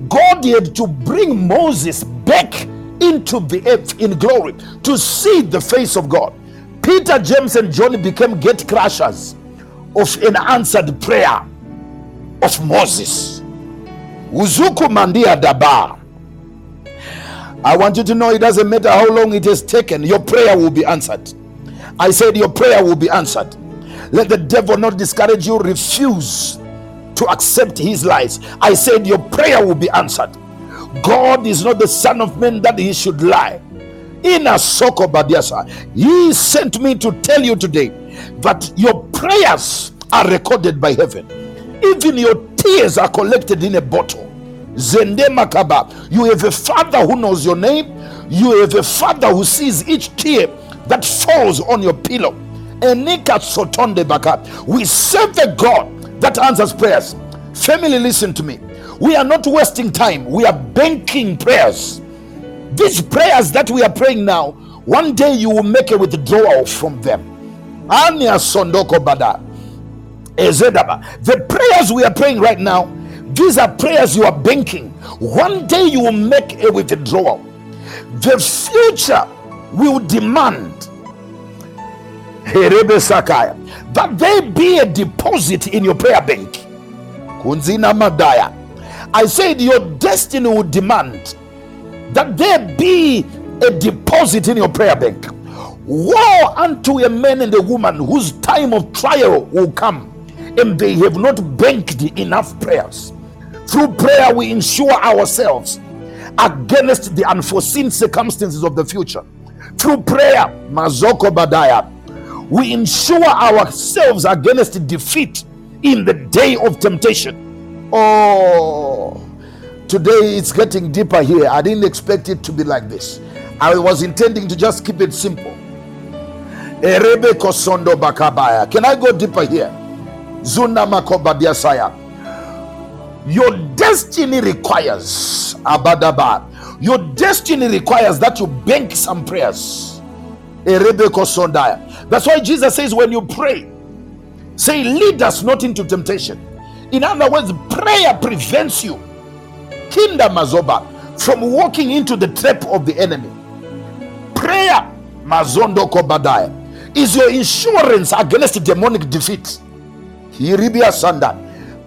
God had to bring Moses back into the earth in glory to see the face of God. Peter, James, and John became gate crushers of an answered prayer of Moses. Uzuku Mandia Dabar. I want you to know it doesn't matter how long it has taken, your prayer will be answered. I said, Your prayer will be answered. Let the devil not discourage you, refuse to accept his lies. I said, Your prayer will be answered. God is not the Son of Man that he should lie. In a soko badiasa, he sent me to tell you today that your prayers are recorded by heaven. Even your tears are collected in a bottle. Zende Makaba. You have a father who knows your name. You have a father who sees each tear that falls on your pillow. Enika Sotonde Baka. We serve a God that answers prayers. Family, listen to me. We are not wasting time, we are banking prayers. These prayers that we are praying now, one day you will make a withdrawal from them. Anya Sondoko Bada. The prayers we are praying right now, these are prayers you are banking. One day you will make a withdrawal. The future will demand that there be a deposit in your prayer bank. I said your destiny will demand that there be a deposit in your prayer bank. Woe unto a man and a woman whose time of trial will come and they have not banked enough prayers. Through prayer, we ensure ourselves against the unforeseen circumstances of the future. Through prayer, Mazoko Badaya, we ensure ourselves against defeat in the day of temptation. Oh, today it's getting deeper here. I didn't expect it to be like this. I was intending to just keep it simple. Can I go deeper here? Zuna makobadia saya. Your destiny requires abadaba. Your destiny requires that you bank some prayers. That's why Jesus says, when you pray, say, lead us not into temptation. In other words, prayer prevents you, Kinda Mazoba, from walking into the trap of the enemy. Prayer, Mazondo Kobadaya, is your insurance against demonic defeat. Hiribia Sanda.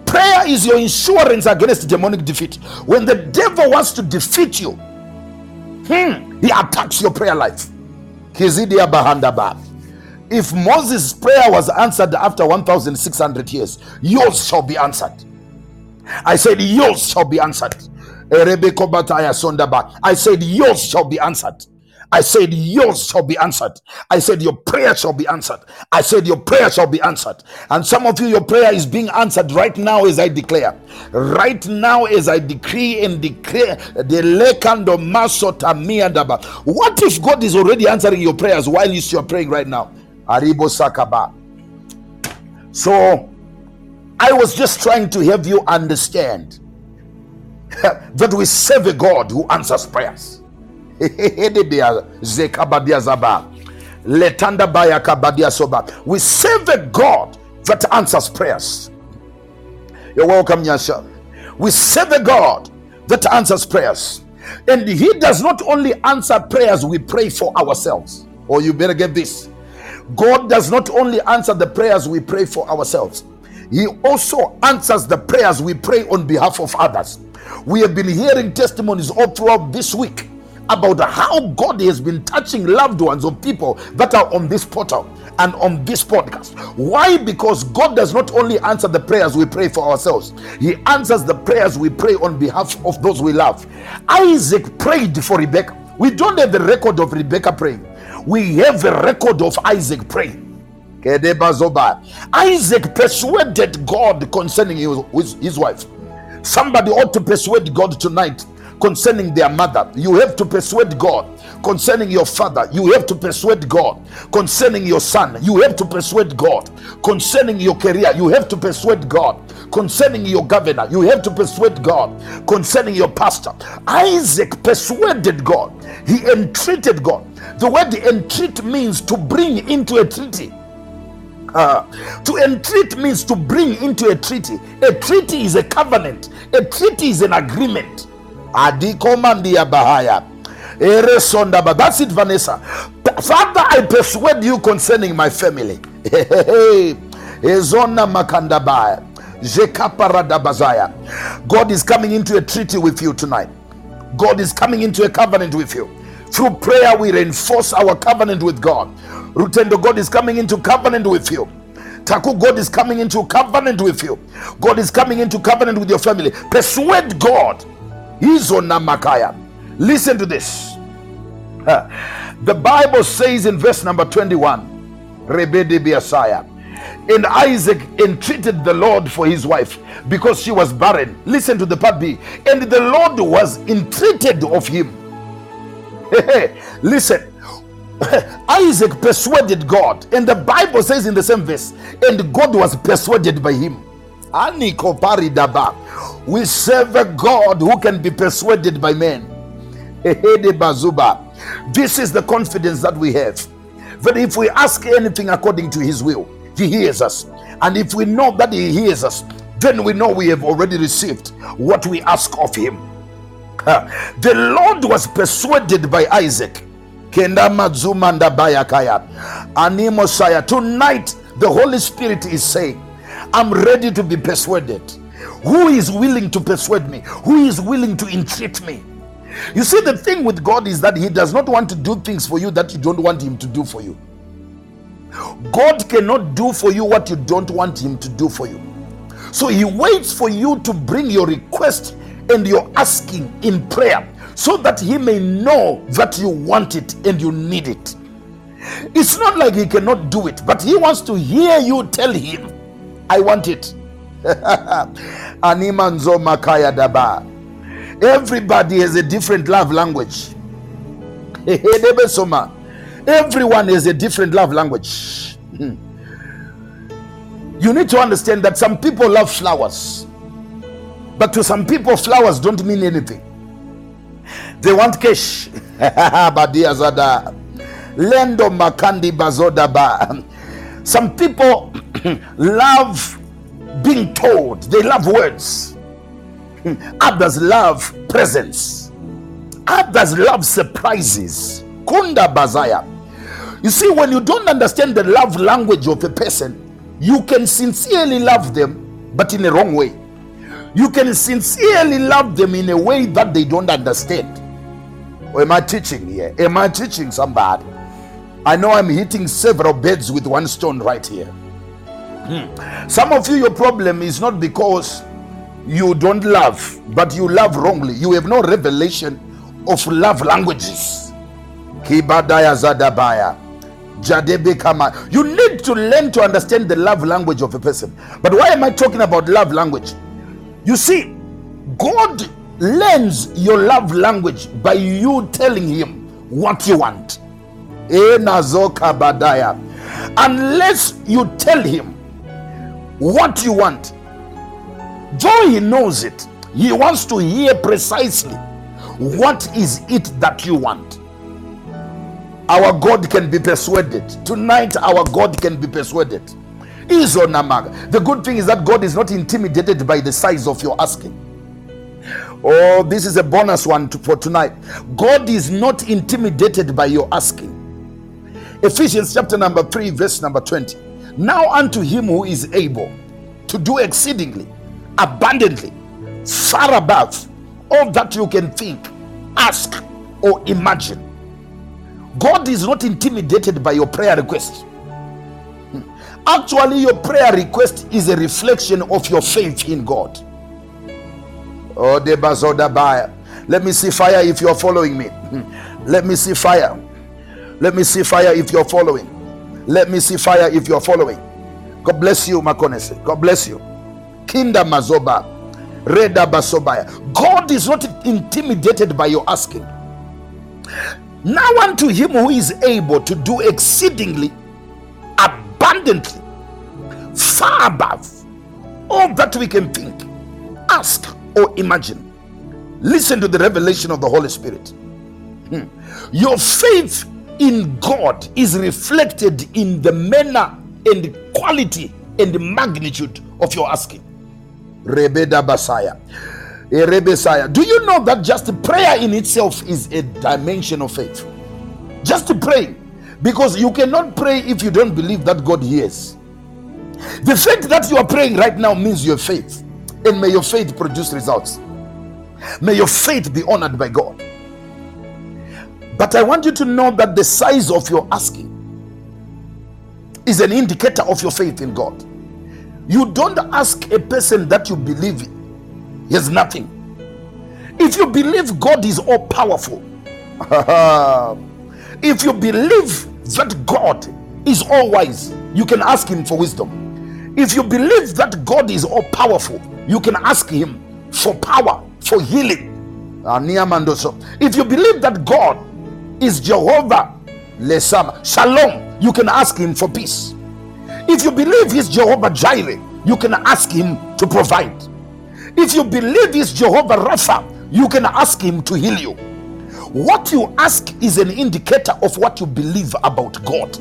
Prayer is your insurance against demonic defeat. When the devil wants to defeat you, hmm, he attacks your prayer life. Kizidia Bahandaba. If Moses' prayer was answered after 1,600 years, yours shall be answered. I said, Yours shall be answered. Erebeko Bataya Sondaba. I said, Yours shall be answered. I said, Yours shall be answered. I said, Your prayer shall be answered. I said, Your prayer shall be answered. And some of you, your prayer is being answered right now as I declare. Right now as I decree and declare the. What if God is already answering your prayers while you are praying right now? Aribo Sakaba. So I was just trying to have you understand that we serve a God who answers prayers. We serve a God that answers prayers. You're welcome, Nyasha. We serve a God that answers prayers. And He does not only answer prayers we pray for ourselves. Or oh, you better get this. God does not only answer the prayers we pray for ourselves, He also answers the prayers we pray on behalf of others. We have been hearing testimonies all throughout this week about how God has been touching loved ones of people that are on this portal and on this podcast. Why? Because God does not only answer the prayers we pray for ourselves, He answers the prayers we pray on behalf of those we love. Isaac prayed for Rebecca. We don't have the record of Rebecca praying, we have a record of Isaac praying. Isaac persuaded God concerning his, his wife. Somebody ought to persuade God tonight concerning their mother. You have to persuade God concerning your father. You have to persuade God concerning your son. You have to persuade God concerning your career. You have to persuade God concerning your governor. You have to persuade God concerning your pastor. Isaac persuaded God. He entreated God. The word entreat means to bring into a treaty. Uh, to entreat means to bring into a treaty. A treaty is a covenant. A treaty is an agreement. Adikomandia bahaya. That's it, Vanessa. Father, I persuade you concerning my family. Ezona makandabaya. God is coming into a treaty with you tonight. God is coming into a covenant with you. Through prayer, we reinforce our covenant with God. Rutendo, God is coming into covenant with you. Taku, God is coming into covenant with you. God is coming into covenant with your family. Persuade God. Izo namakaya. Listen to this. The Bible says in verse number 21, Rebede Biasaya, and Isaac entreated the Lord for his wife because she was barren. Listen to the part B. And the Lord was entreated of him. Listen, Isaac persuaded God, and the Bible says in the same verse, and God was persuaded by him. Aniko paridaba. We serve a God who can be persuaded by men. This is the confidence that we have. That if we ask anything according to his will, he hears us. And if we know that he hears us, then we know we have already received what we ask of him. The Lord was persuaded by Isaac. Tonight, the Holy Spirit is saying, I'm ready to be persuaded. Who is willing to persuade me? Who is willing to entreat me? You see, the thing with God is that He does not want to do things for you that you don't want Him to do for you. God cannot do for you what you don't want Him to do for you. So He waits for you to bring your request and your asking in prayer so that He may know that you want it and you need it. It's not like He cannot do it, but He wants to hear you tell Him, I want it. Animanzo makaya daba. Everybody has a different love language. Everyone has a different love language. You need to understand that some people love flowers, but to some people, flowers don't mean anything. They want cash. Lendo makandi bazoda ba. Some people love being told, they love words. Others love presents. Others love surprises. Kunda bazaya. You see, when you don't understand the love language of a person, you can sincerely love them, but in a wrong way. You can sincerely love them in a way that they don't understand. Or am I teaching here? Am I teaching somebody? I know I'm hitting several beds with one stone right here. Some of you, your problem is not because you don't love, but you love wrongly. You have no revelation of love languages. Kibadaya Zadabaya. You need to learn to understand the love language of a person. But why am I talking about love language? You see, God learns your love language by you telling him what you want. Unless you tell him what you want, though he knows it, he wants to hear precisely what is it that you want. Our God can be persuaded. Tonight, our God can be persuaded. Izonamaga. The good thing is that God is not intimidated by the size of your asking. Oh, this is a bonus one to- for tonight. God is not intimidated by your asking. Ephesians chapter number 3, verse number 20. Now unto him who is able to do exceedingly, abundantly, far above all that you can think, ask, or imagine. God is not intimidated by your prayer request. Hmm. Actually, your prayer request is a reflection of your faith in God. Oh. Let me see fire if you're following me. Hmm. Let me see fire. Let me see fire if you're following. Let me see fire if you're following. God bless you, Makonese. God bless you. Kinda Mazoba. Reda Basobaya. God is not intimidated by your asking. Now unto him who is able to do exceedingly abundantly, far above all that we can think, ask, or imagine. Listen to the revelation of the Holy Spirit. Hmm. Your faith in God is reflected in the manner and quality and magnitude of your asking. Rebeda Basaya. Eh, Rebesaya. Do you know that just prayer in itself is a dimension of faith? Just pray. Because you cannot pray if you don't believe that God hears. The fact that you are praying right now means your faith. And may your faith produce results. May your faith be honored by God. But I want you to know that the size of your asking is an indicator of your faith in God. You don't ask a person that you believe he has nothing. If you believe God is all powerful, if you believe that God is all wise, you can ask Him for wisdom. If you believe that God is all powerful, you can ask Him for power, for healing. If you believe that God is Jehovah Lesama, Shalom, you can ask Him for peace. If you believe He's Jehovah Jireh, you can ask Him to provide. If you believe He's Jehovah Rapha, you can ask Him to heal you. What you ask is an indicator of what you believe about God.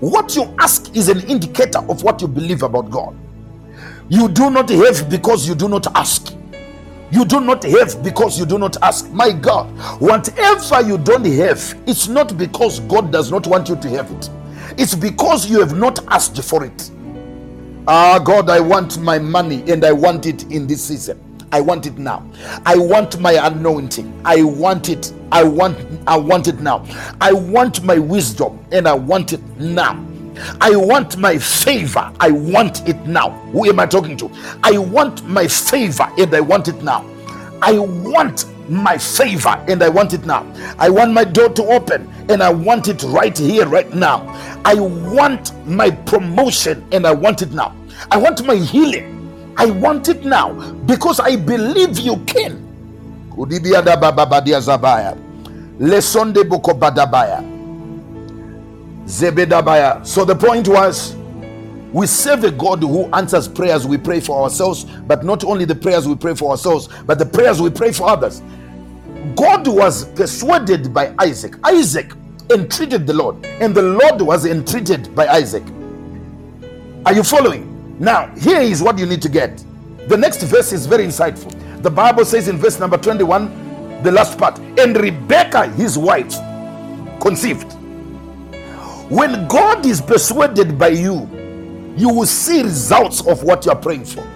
What you ask is an indicator of what you believe about God. You do not have because you do not ask. You do not have because you do not ask. My God, whatever you don't have, it's not because God does not want you to have it, it's because you have not asked for it. Ah, God, I want my money and I want it in this season. I want it now. I want my anointing. I want it. I want I want it now. I want my wisdom and I want it now. I want my favor. I want it now. Who am I talking to? I want my favor and I want it now. I want my favor and I want it now. I want my door to open and I want it right here, right now. I want my promotion and I want it now. I want my healing. I want it now because I believe you can. Kudibiada bababadia zabaya. Zebedabaya. So the point was we serve a God who answers prayers we pray for ourselves, but not only the prayers we pray for ourselves, but the prayers we pray for others. God was persuaded by Isaac. Isaac entreated the Lord, and the Lord was entreated by Isaac. Are you following? Now, here is what you need to get. The next verse is very insightful. The Bible says in verse number 21, the last part, and Rebecca, his wife, conceived. When God is persuaded by you, you will see results of what you are praying for.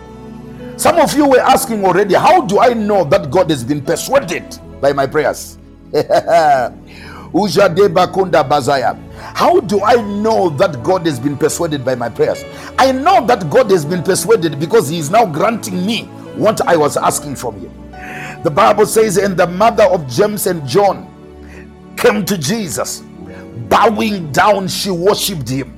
Some of you were asking already, how do I know that God has been persuaded by my prayers? How do I know that God has been persuaded by my prayers? I know that God has been persuaded because He is now granting me what I was asking from Him. The Bible says, and the mother of James and John came to Jesus, bowing down, she worshipped Him.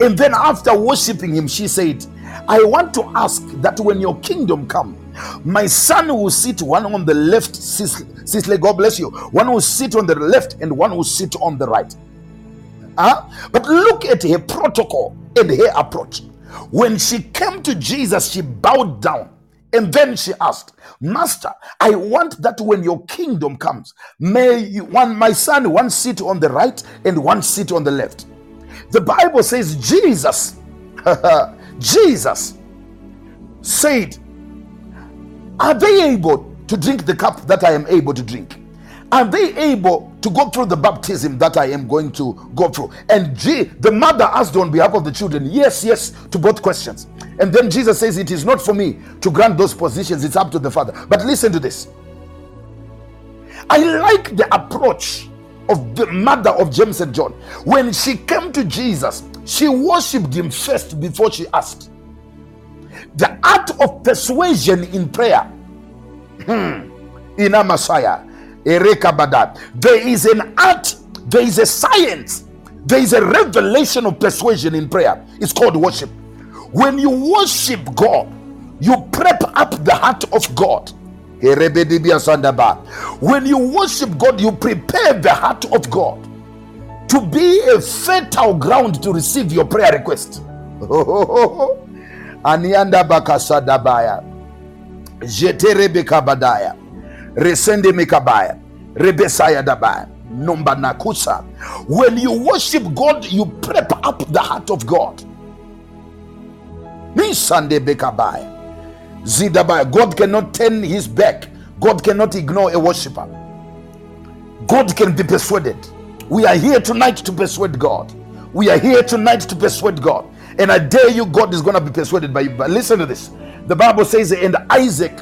And then after worshiping Him, she said, I want to ask that when your kingdom come, my son will sit one on the left, Sisley, God bless you, one will sit on the left and one will sit on the right. Huh? But look at her protocol and her approach. When she came to Jesus, she bowed down and then she asked, Master, I want that when your kingdom comes, may you, one my son one sit on the right and one sit on the left. The Bible says Jesus, Jesus said, Are they able to drink the cup that I am able to drink? Are they able to go through the baptism that I am going to go through? And G, the mother asked on behalf of the children, yes, yes, to both questions. And then Jesus says, It is not for me to grant those positions, it's up to the Father. But listen to this. I like the approach of the mother of James and John. When she came to Jesus, she worshipped him first before she asked. The art of persuasion in prayer. Hmm. In a Messiah. There is an art, there is a science, there is a revelation of persuasion in prayer. It's called worship. When you worship God, you prep up the heart of God. When you worship God, you prepare the heart of God to be a fertile ground to receive your prayer request. Anianda bakasadabaya. Jeterebe kabadaya. Resende nakusa. When you worship God, you prep up the heart of God. Nisande bekabaya. Zidabaya. God cannot turn his back. God cannot ignore a worshiper. God can be persuaded. We are here tonight to persuade God. We are here tonight to persuade God. And I dare you, God is going to be persuaded by you. But listen to this. The Bible says, and Isaac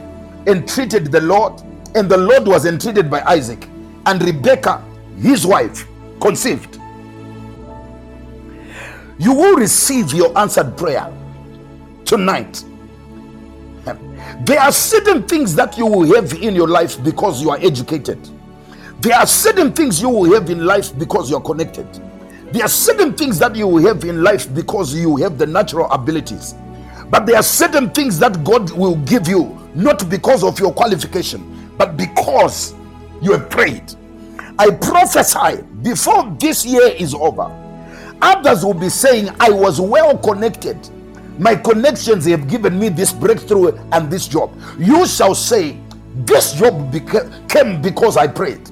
entreated the Lord, and the Lord was entreated by Isaac. And Rebekah, his wife, conceived. You will receive your answered prayer tonight. There are certain things that you will have in your life because you are educated. There are certain things you will have in life because you are connected. There are certain things that you will have in life because you have the natural abilities. But there are certain things that God will give you not because of your qualification, but because you have prayed. I prophesy before this year is over, others will be saying, I was well connected. My connections have given me this breakthrough and this job. You shall say, This job beca- came because I prayed.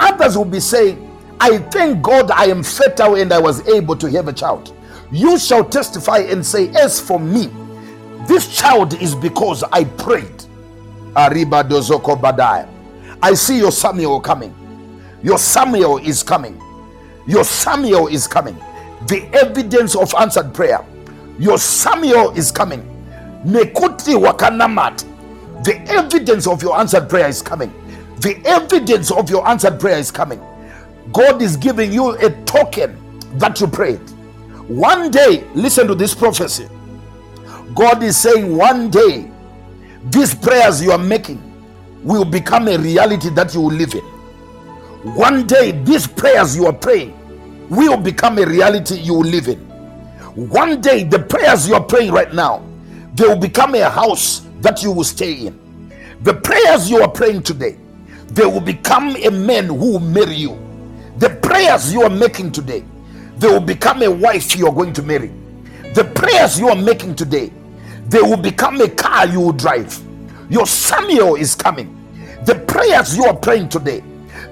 Others will be saying, I thank God I am fertile and I was able to have a child. You shall testify and say, As for me, this child is because I prayed. Ariba dozoko badai. I see your Samuel coming. Your Samuel is coming. Your Samuel is coming. The evidence of answered prayer. Your Samuel is coming. Mekuti wakanamat. The evidence of your answered prayer is coming. The evidence of your answered prayer is coming. God is giving you a token that you prayed. One day, listen to this prophecy. God is saying, one day, these prayers you are making will become a reality that you will live in. One day, these prayers you are praying will become a reality you will live in. One day, the prayers you are praying right now, they will become a house that you will stay in. The prayers you are praying today, they will become a man who will marry you. The prayers you are making today, they will become a wife you are going to marry. The prayers you are making today, they will become a car you will drive. Your Samuel is coming. The prayers you are praying today,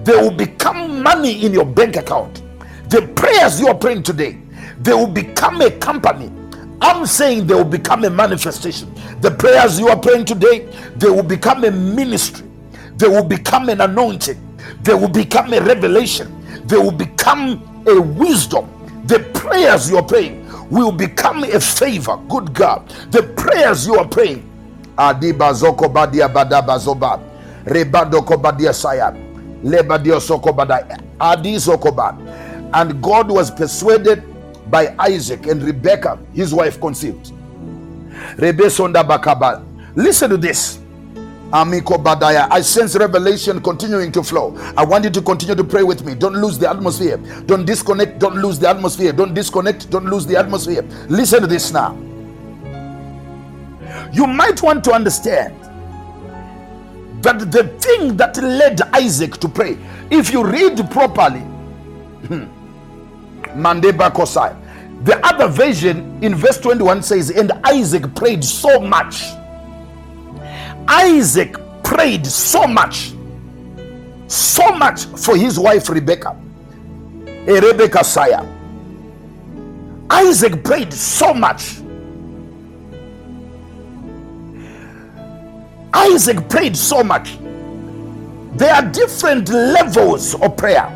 they will become money in your bank account. The prayers you are praying today, they will become a company. I'm saying they will become a manifestation. The prayers you are praying today, they will become a ministry. They will become an anointing. They will become a revelation. They will become a wisdom. The prayers you are praying will become a favor. Good God. The prayers you are praying. Adiba zoko badia badaba zoba. Rebado kobadia saya. Lebadio soko badai. Adi zokoba. And God was persuaded by Isaac and Rebekah, his wife, conceived. Rebesonda bakaba. Listen to this. Amiko Badaya. I sense revelation continuing to flow. I want you to continue to pray with me. Don't lose the atmosphere. Don't disconnect. Don't lose the atmosphere. Don't disconnect. Don't lose the atmosphere. Listen to this now. You might want to understand that the thing that led Isaac to pray, if you read properly, hmm, Mandeba Kosai, the other version in verse 21 says, And Isaac prayed so much Isaac prayed so much, so much for his wife Rebecca, a Rebecca sire. Isaac prayed so much. Isaac prayed so much. There are different levels of prayer.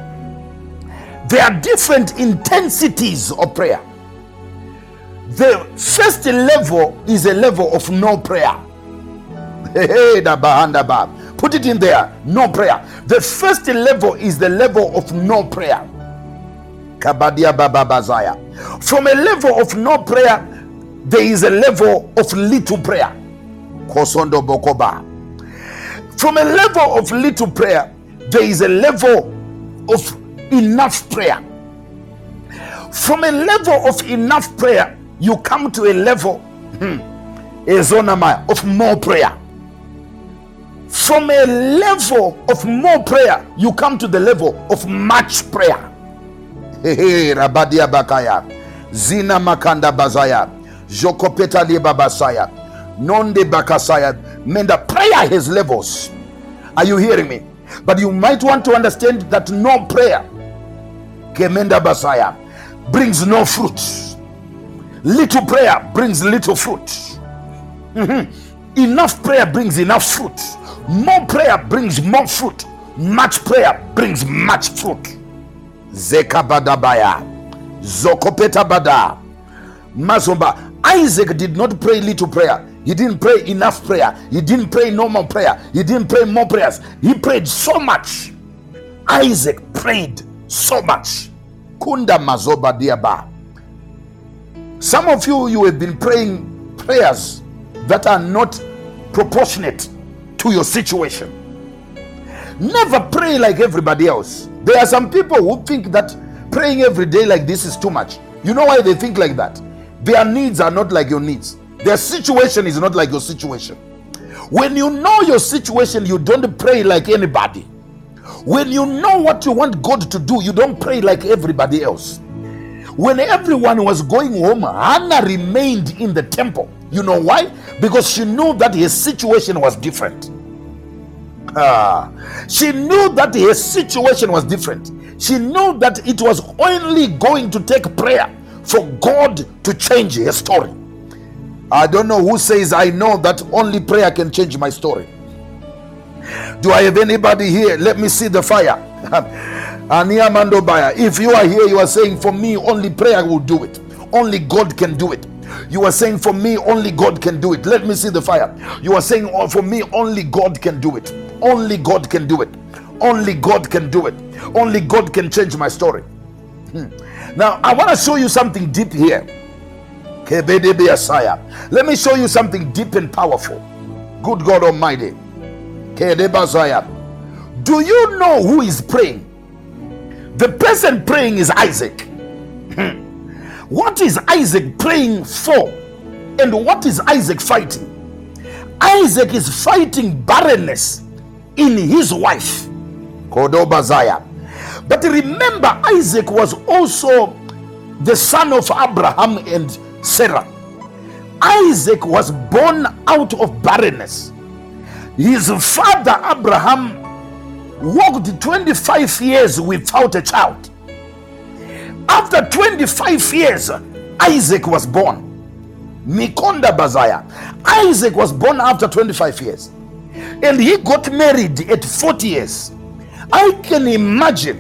There are different intensities of prayer. The first level is a level of no prayer. Put it in there. No prayer. The first level is the level of no prayer. From a level of no prayer, there is a level of little prayer. From a level of little prayer, there is a level of enough prayer. From a level of enough prayer, you come to a level. hmm, of more prayer. From a level of more prayer, you come to the level of much prayer. Hehe, Rabadia Bakaya, Zina Makanda Bazaya, Jokopeta Liba Basaya, Nonde Bakasaya. Menda prayer has levels. Are you hearing me? But you might want to understand that no prayer, Kemenda Basaya, brings no fruit. Little prayer brings little fruit. Mhm. Enough prayer brings enough fruit. More prayer brings more fruit. Much prayer brings much fruit. Zekabadabaya. Zokopeta bada. Mazomba. Isaac did not pray little prayer. He didn't pray enough prayer. He didn't pray normal prayer. He didn't pray more prayers. He prayed so much. Isaac prayed so much. Kunda mazoba diaba. Some of you, you have been praying prayers that are not proportionate to your situation. Never pray like everybody else. There are some people who think that praying every day like this is too much. You know why they think like that? Their needs are not like your needs, their situation is not like your situation. When you know your situation, you don't pray like anybody. When you know what you want God to do, you don't pray like everybody else. When everyone was going home, Hannah remained in the temple. You know why? Because she knew that his situation was different. Ah, she knew that his situation was different. She knew that it was only going to take prayer for God to change his story. I don't know who says, I know that only prayer can change my story. Do I have anybody here? Let me see the fire. If you are here, you are saying, For me, only prayer will do it. Only God can do it. You are saying, For me, only God can do it. Let me see the fire. You are saying, oh, For me, only God can do it. Only God can do it. Only God can do it. Only God can change my story. Hmm. Now, I want to show you something deep here. Let me show you something deep and powerful. Good God Almighty. Do you know who is praying? The person praying is Isaac. What is Isaac praying for? And what is Isaac fighting? Isaac is fighting barrenness in his wife, Kodobazaya. But remember, Isaac was also the son of Abraham and Sarah. Isaac was born out of barrenness. His father, Abraham, walked 25 years without a child. After 25 years, Isaac was born. Mikonda Bazaya. Isaac was born after 25 years. And he got married at 40 years. I can imagine,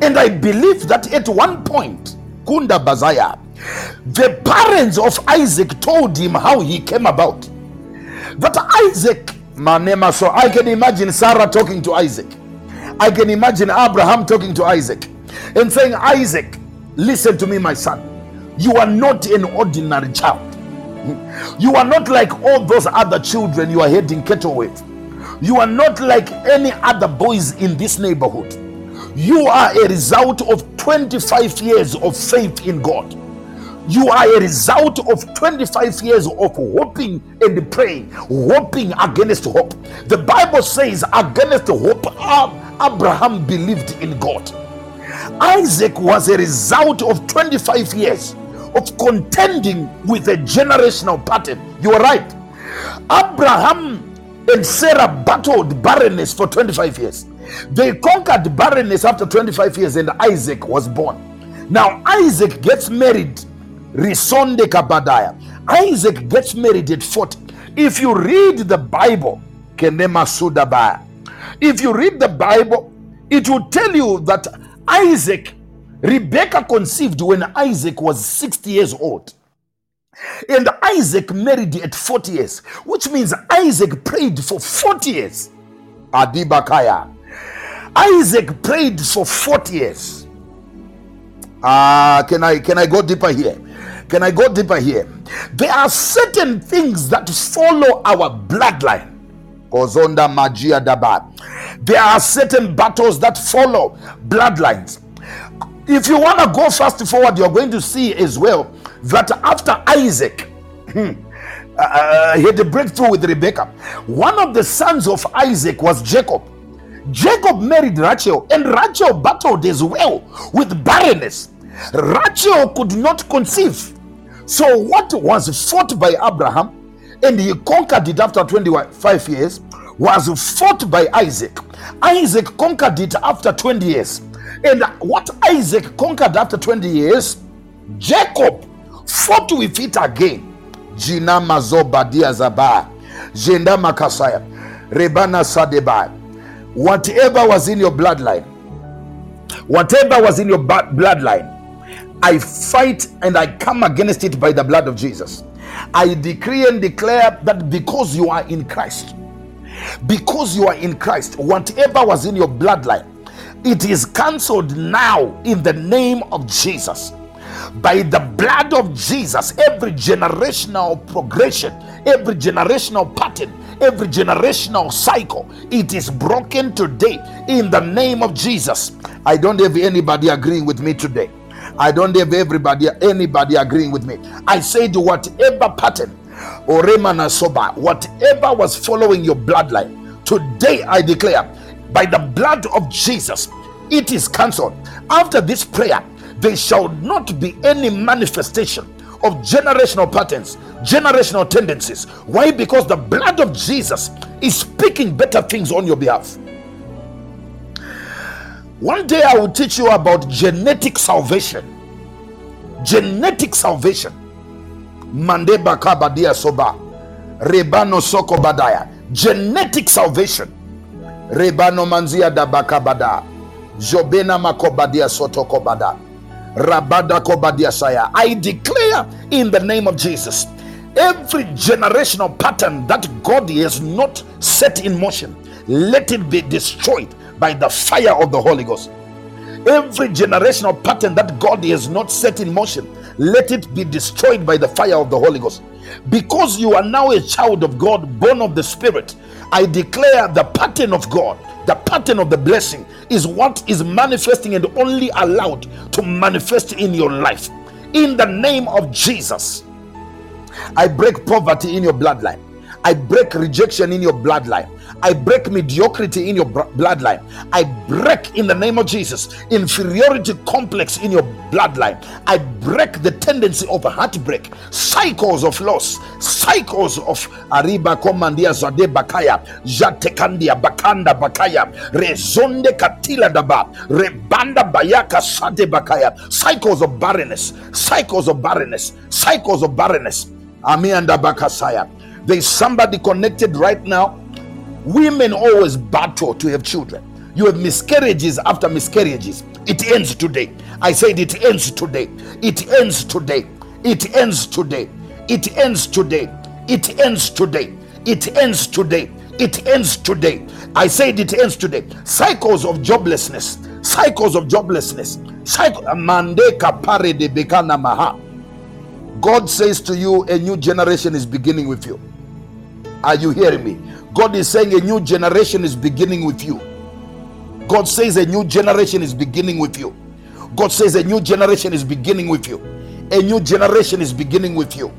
and I believe that at one point, Kunda Bazaya, the parents of Isaac told him how he came about. That Isaac, Manema, so I can imagine Sarah talking to Isaac. I can imagine Abraham talking to Isaac and saying, Isaac, listen to me, my son. You are not an ordinary child. You are not like all those other children you are heading cattle with. You are not like any other boys in this neighborhood. You are a result of 25 years of faith in God. You are a result of 25 years of hoping and praying, hoping against hope. The Bible says, against hope, Abraham believed in God. Isaac was a result of 25 years of contending with a generational pattern. You are right. Abraham and Sarah battled barrenness for 25 years. They conquered barrenness after 25 years, and Isaac was born. Now, Isaac gets married, Risonde Kabadaya. Isaac gets married at 40. If you read the Bible, Kenema Sudabaya, if you read the Bible, it will tell you that Isaac, Rebecca conceived when Isaac was 60 years old. And Isaac married at 40 years, which means Isaac prayed for 40 years. Adibakaya. Isaac prayed for 40 years. Ah, can I can I go deeper here? Can I go deeper here? There are certain things that follow our bloodline. Kozonda magia daba. There are certain battles that follow bloodlines. If you want to go fast forward, you're going to see as well that after Isaac, hmm, uh, he had a breakthrough with Rebecca. One of the sons of Isaac was Jacob. Jacob married Rachel, and Rachel battled as well with barrenness. Rachel could not conceive. So, what was fought by Abraham, and he conquered it after 25 years, was fought by Isaac. Isaac conquered it after 20 years. And what Isaac conquered after 20 years, Jacob fought with it again. Jina mazobadia zaba, jenda makasaya, rebana sadeba. Whatever was in your bloodline, whatever was in your bloodline, I fight and I come against it by the blood of Jesus. I decree and declare that because you are in Christ, because you are in Christ, whatever was in your bloodline, it is cancelled now in the name of Jesus. By the blood of Jesus, every generational progression, every generational pattern, every generational cycle, it is broken today in the name of Jesus. I don't have anybody agreeing with me today. I don't have everybody anybody agreeing with me. I said whatever pattern or remana soba, whatever was following your bloodline, today I declare by the blood of Jesus, it is cancelled. After this prayer, there shall not be any manifestation of generational patterns, generational tendencies. Why? Because the blood of Jesus is speaking better things on your behalf. One day I will teach you about genetic salvation. Genetic salvation. Mande bakabadia soba. Rebano soko badaya. Genetic salvation. Rebano manzia da bakabada. Jobena makobadia soto kobada. Rabada kobadia saya. I declare in the name of Jesus every generational pattern that God has not set in motion, let it be destroyed by the fire of the Holy Ghost. Every generational pattern that God has not set in motion, let it be destroyed by the fire of the Holy Ghost. Because you are now a child of God, born of the Spirit, I declare the pattern of God, the pattern of the blessing is what is manifesting and only allowed to manifest in your life. In the name of Jesus, I break poverty in your bloodline. I break rejection in your bloodline. I break mediocrity in your bloodline. I break in the name of Jesus inferiority complex in your bloodline. I break the tendency of heartbreak, cycles of loss, cycles of Ariba Komandia Zade Bakaya, Jatekandia Bakanda Bakaya, Rezonde Katila Daba, Rebanda Bayaka Sade Bakaya, cycles of barrenness, cycles of barrenness, cycles of barrenness. Amianda Bakasaya. There is somebody connected right now Women always battle to have children. You have miscarriages after miscarriages. It ends today. I said it ends today. It ends today. It ends today. It ends today. It ends today. It ends today. It ends today. I said it ends today. Cycles of joblessness. Cycles of joblessness. Cycle. Mande kapare de bekana maha. God says to you, a new generation is beginning with you. Are you hearing me? God is saying a new generation is beginning with you. God says a new generation is beginning with you. God says a new generation is beginning with you. A new generation is beginning with you.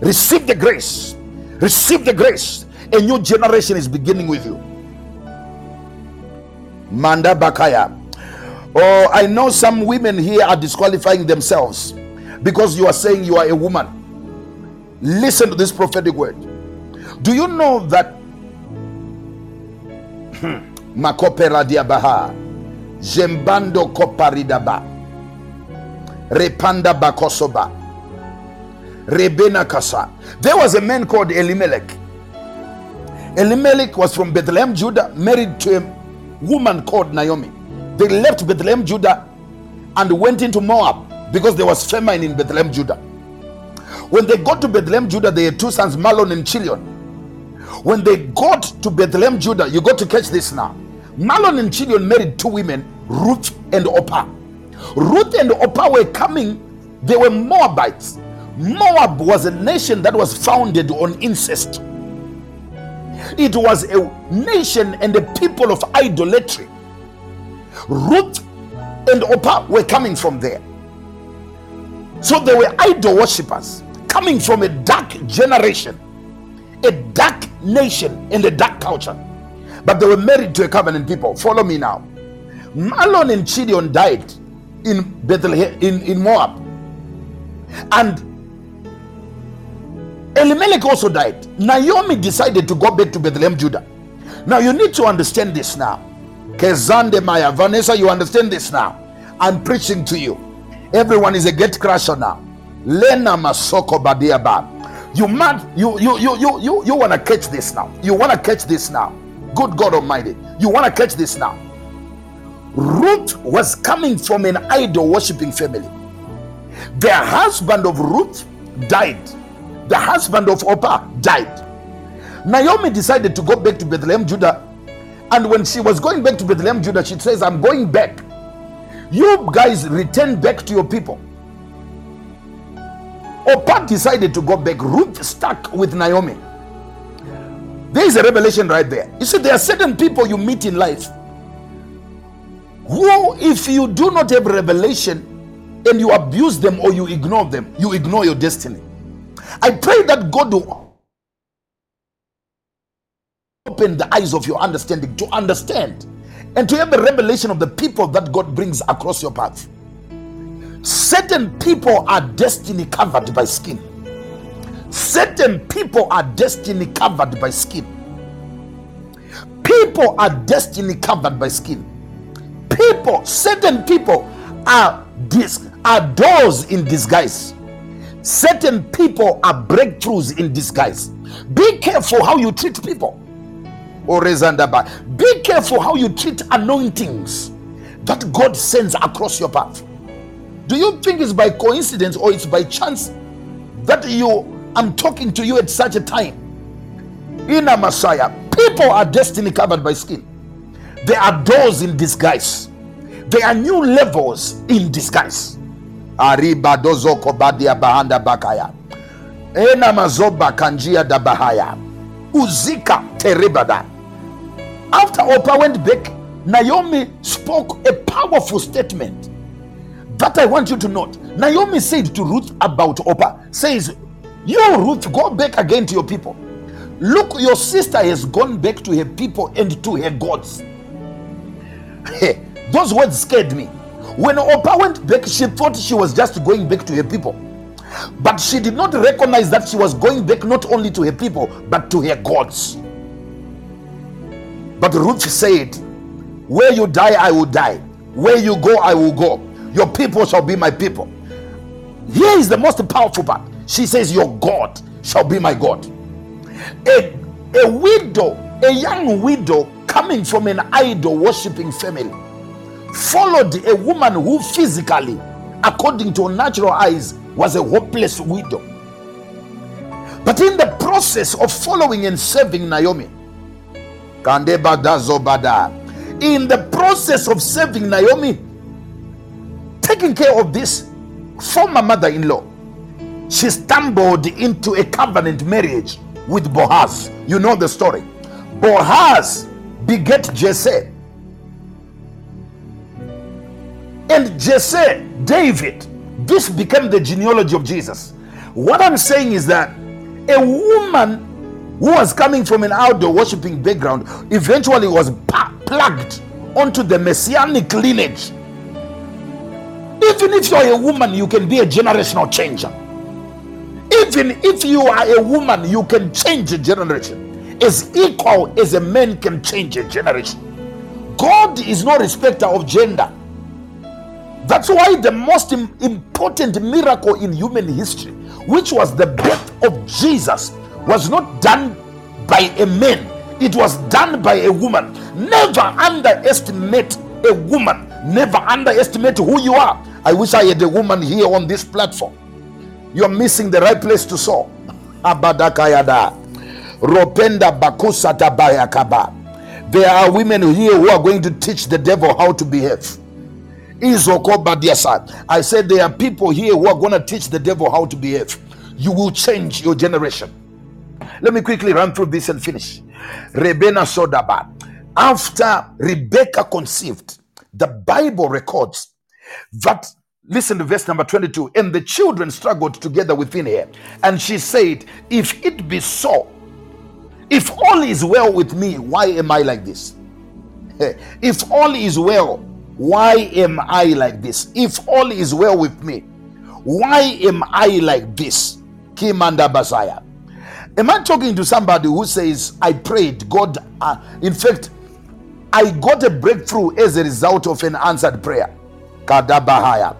Receive the grace. Receive the grace. A new generation is beginning with you. Manda Bakaya. Oh, I know some women here are disqualifying themselves because you are saying you are a woman. Listen to this prophetic word. Do you know that hmm. makopera diabaha jembando koparidaba repanda bakosoba rebena kasa. There was a man called elimelech. Elimelech was from bethlehem judah married to a woman called naomi. They left bethlehem judah and went into moab because there was famine in bethlehem judah. When they got to bethlehem judah they had two sons mahlon and chilion when they got to Bethlehem, Judah, you got to catch this now. Mahlon and Chilion married two women, Ruth and Orpah. Ruth and Orpah were coming, they were Moabites. Moab was a nation that was founded on incest. It was a nation and a people of idolatry. Ruth and Orpah were coming from there. So they were idol worshippers coming from a dark generation. Nation in the dark culture, but they were married to a covenant people. Follow me now. Mahlon and Chilion died in Bethlehem in, in Moab. And Elimelech also died. Naomi decided to go back to Bethlehem, Judah. Now you need to understand this now. Kezande Maya, Vanessa, you understand this now. I'm preaching to you. Everyone is a gate crasher now. Lena Masoko Badiaba. You mad, you you you you you you wanna catch this now. You wanna catch this now. Good God Almighty. You wanna catch this now. Ruth was coming from an idol worshipping family. The husband of Ruth died. The husband of Orpah died. Naomi decided to go back to Bethlehem, Judah. And when she was going back to Bethlehem, Judah, she says, I'm going back. You guys return back to your people. Orpah decided to go back. Ruth stuck with Naomi. There is a revelation right there. You see, there are certain people you meet in life who, if you do not have revelation and you abuse them or you ignore them, you ignore your destiny. I pray that God will open the eyes of your understanding to understand and to have a revelation of the people that God brings across your path. Certain people are destiny covered by skin. Certain people are destiny covered by skin. People are destiny covered by skin. People, certain people are dis- are doors in disguise. Certain people are breakthroughs in disguise. Be careful how you treat people. Orezandaba. Be careful how you treat anointings that God sends across your path. Do you think it's by coincidence or it's by chance that you I'm talking to you at such a time? In a Messiah, people are destiny covered by skin. There are doors in disguise. There are new levels in disguise. Bahanda bakaya. Ena da bahaya. Uzika. After Orpah went back, Naomi spoke a powerful statement that I want you to note. Naomi said to Ruth about Orpah, says, You, Ruth, go back again to your people. Look, your sister has gone back to her people and to her gods. Hey, those words scared me. When Orpah went back, she thought she was just going back to her people. But she did not recognize that she was going back not only to her people, but to her gods. But Ruth said, Where you die, I will die. Where you go, I will go. Your people shall be my people. Here is the most powerful part. She says, Your God shall be my God. A, a widow, a young widow coming from an idol worshipping family, followed a woman who physically, according to natural eyes, was a hopeless widow. But in the process of following and serving Naomi, in the process of serving Naomi, taking care of this former mother in law, she stumbled into a covenant marriage with Boaz. You know the story. Boaz beget Jesse. And Jesse, David, this became the genealogy of Jesus. What I'm saying is that a woman who was coming from an outdoor worshiping background eventually was plugged onto the messianic lineage. Even if you're a woman, you can be a generational changer. Even if you are a woman, you can change a generation as equal as a man can change a generation. God is no respecter of gender. That's why the most important miracle in human history, which was the birth of Jesus, was not done by a man, it was done by a woman. Never underestimate a woman, never underestimate who you are. I wish I had a woman here on this platform. You're missing the right place to sow. Abadakayada. Ropenda bakusata bayakaba. There are women here who are going to teach the devil how to behave. I said there are people here who are going to teach the devil how to behave. You will change your generation. Let me quickly run through this and finish. Rebena Sodaba. After Rebecca conceived, the Bible records that listen to verse number 22 and the children struggled together within her and she said if it be so If all is well with me, why am I like this? If all is well, why am I like this? If all is well with me, why am I like this? Kimanda Basaya. Am I talking to somebody who says, I prayed, God, uh, in fact, I got a breakthrough as a result of an answered prayer? Kadabahaya.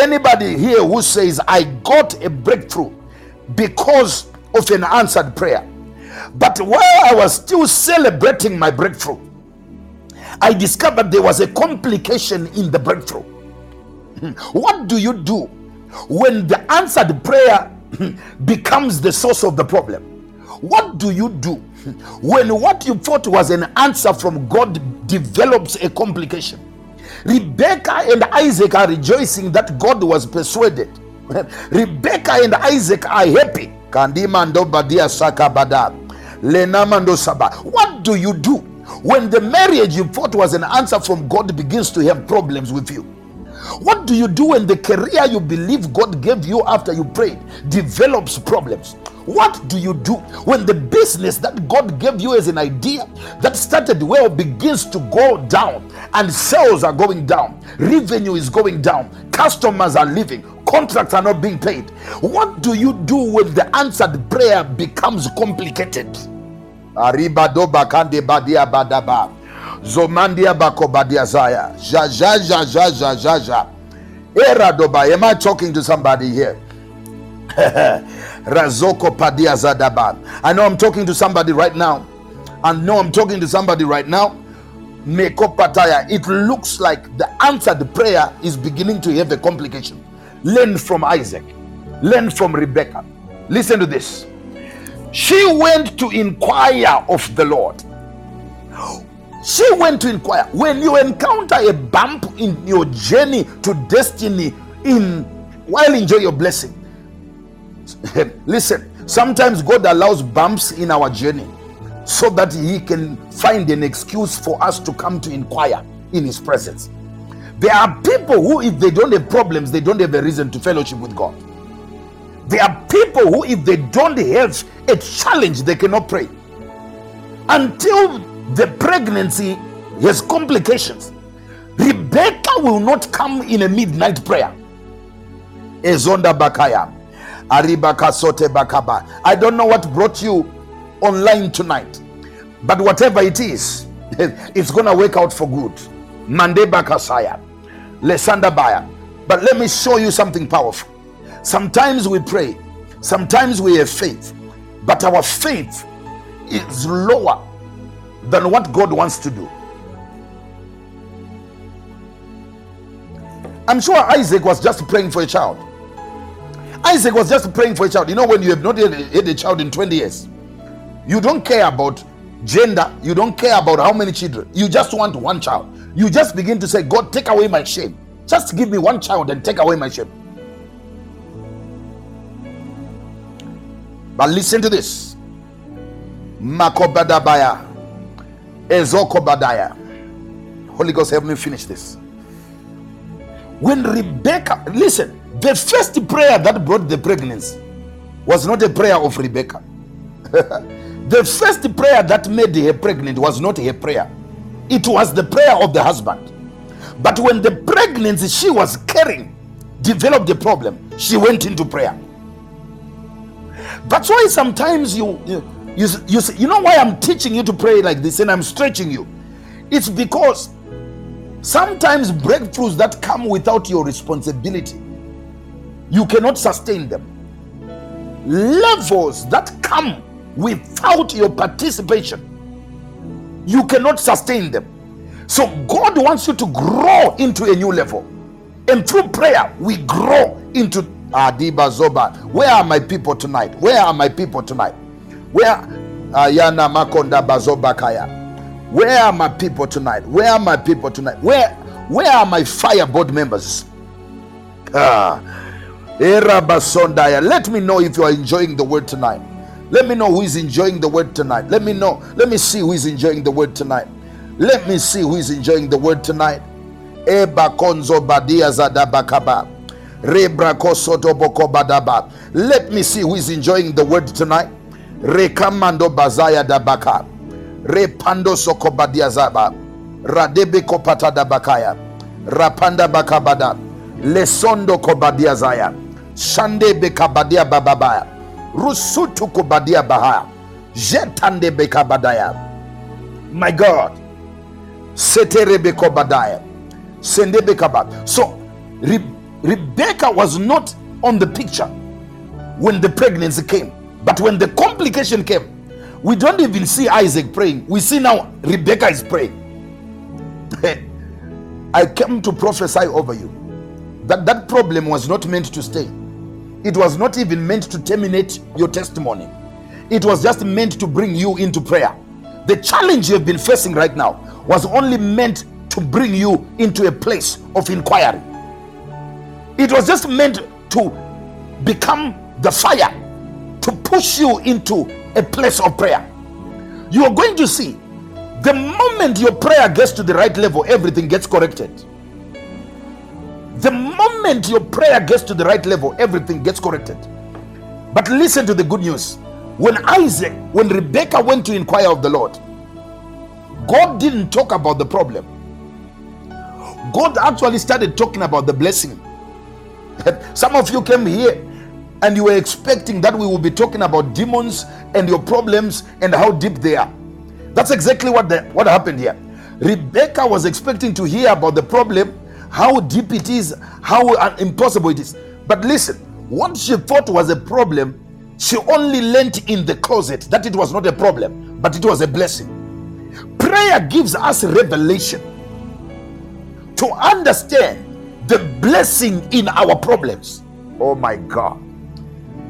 Anybody here who says, I got a breakthrough because of an answered prayer? But while I was still celebrating my breakthrough, I discovered there was a complication in the breakthrough. Hmm. What do you do when the answered prayer hmm, becomes the source of the problem? What do you do when what you thought was an answer from God develops a complication? Rebecca and Isaac are rejoicing that God was persuaded. Rebecca and Isaac are happy. What do you do when the marriage you thought was an answer from God begins to have problems with you? What do you do when the career you believe God gave you after you prayed develops problems? What do you do when the business that God gave you as an idea that started well begins to go down and sales are going down, revenue is going down, customers are leaving, contracts are not being paid? What do you do when the answered prayer becomes complicated? Zomandia bakobadia zaya. Ja ja ja ja ja ja ja. Era doba. Am I talking to somebody here? Razoko padia zadaba. I know I'm talking to somebody right now. I know I'm talking to somebody right now. Meko pataya. It looks like the answered prayer is beginning to have a complication. Learn from Isaac. Learn from Rebecca. Listen to this. She went to inquire of the Lord. She went to inquire. When you encounter a bump in your journey to destiny, in while enjoy your blessing, listen. Sometimes God allows bumps in our journey so that He can find an excuse for us to come to inquire in His presence. There are people who, if they don't have problems, they don't have a reason to fellowship with God. There are people who, if they don't have a challenge, they cannot pray until the pregnancy has complications. Rebecca will not come in a midnight prayer. Ezonda Bakaya. Aribaka Sote Bakaba. I don't know what brought you online tonight, but whatever it is, it's gonna work out for good. Mande Bakasaya. Lesanda Baya. But let me show you something powerful. Sometimes we pray, sometimes we have faith, but our faith is lower than what God wants to do. I'm sure Isaac was just praying for a child. Isaac was just praying for a child. You know, when you have not had had a child in 20 years, you don't care about gender, you don't care about how many children, you just want one child. You just begin to say, God, take away my shame. Just give me one child and take away my shame. But listen to this. Makobadabaya. Ezokobadaya. Holy Ghost, help me finish this. When Rebecca, listen, the first prayer that brought the pregnancy was not a prayer of Rebecca. the first prayer that made her pregnant was not her prayer, it was the prayer of the husband. But when the pregnancy she was carrying developed a problem, she went into prayer. That's why sometimes you you you, you, say- you know why I'm teaching you to pray like this and I'm stretching you. It's because sometimes breakthroughs that come without your responsibility, you cannot sustain them. Levels that come without your participation, you cannot sustain them. So God wants you to grow into a new level. And through prayer, we grow into Adiba Zoba. Where are my people tonight? Where are my people tonight? Where Ayana Makonda Bazoba Kaya? Where are my people tonight? Where are my people tonight? Where where are my fire board members? Ah. Let me know if you are enjoying the word tonight. Let me know who is enjoying the word tonight. Let me know. Let me see who is enjoying the word tonight. Let me see who is enjoying the word tonight. Eba konzo badia zadabakaba. Rebra kosoto boko badaba. Let me see who is enjoying the word tonight. Rekamando bazaya dabaka. Repando sokobadia zaba. Radebe kopata dabakaya. Rapanda bakabada. Lesondo kobadia zaya. Shande bekabadia bababaya. Rusutu kobadia bahaya. Jetande bekabadaya. My God. Seterebe kobadaya. Sendebe kabad. So Re- Rebecca was not on the picture when the pregnancy came. But when the complication came, we don't even see Isaac praying. We see now Rebecca is praying. I came to prophesy over you that that problem was not meant to stay. It was not even meant to terminate your testimony. It was just meant to bring you into prayer. The challenge you have been facing right now was only meant to bring you into a place of inquiry. It was just meant to become the fire to push you into a place of prayer. You are going to see the moment your prayer gets to the right level, everything gets corrected. The moment your prayer gets to the right level, everything gets corrected. But listen to the good news. When Isaac, when Rebecca went to inquire of the Lord, God didn't talk about the problem. God actually started talking about the blessing. Some of you came here and you were expecting that we will be talking about demons and your problems and how deep they are. That's exactly what the, what happened here. Rebecca was expecting to hear about the problem, how deep it is, how impossible it is. But listen, what she thought was a problem, she only learnt in the closet that it was not a problem, but it was a blessing. Prayer gives us revelation to understand the blessing in our problems. Oh my God.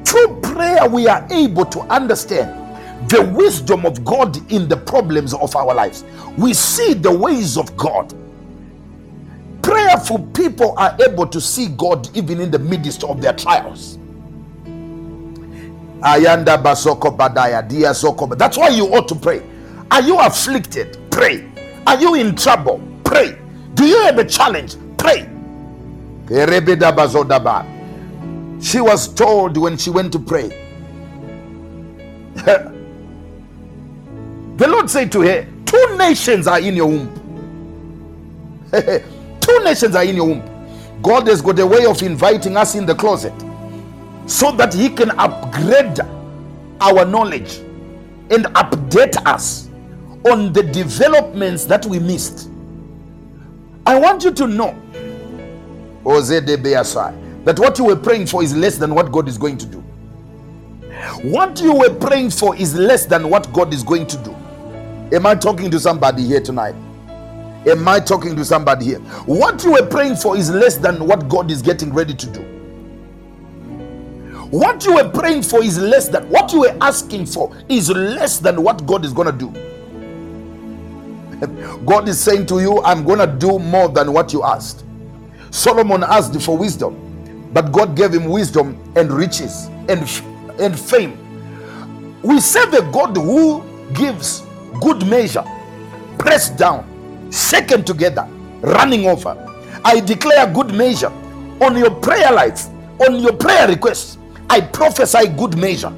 Through prayer, we are able to understand the wisdom of God in the problems of our lives. We see the ways of God. Prayerful people are able to see God even in the midst of their trials. Ayanda basoko badaya dia soko. That's why you ought to pray. Are you afflicted? Pray. Are you in trouble? Pray. Do you have a challenge? Pray. She was told when she went to pray. the Lord said to her, Two nations are in your womb. Two nations are in your womb. God has got a way of inviting us in the closet so that He can upgrade our knowledge and update us on the developments that we missed. I want you to know, Ozedebeasai, that what you were praying for is less than what God is going to do. What you were praying for is less than what God is going to do. Am I talking to somebody here tonight? Am I talking to somebody here? What you were praying for is less than what God is getting ready to do. What you were praying for is less than what you were asking for is less than what God is going to do. God is saying to you, I'm going to do more than what you asked. Solomon asked for wisdom, but God gave him wisdom and riches and, and fame. We serve a God who gives good measure, pressed down, shaken together, running over. I declare good measure on your prayer life, on your prayer requests. I prophesy good measure,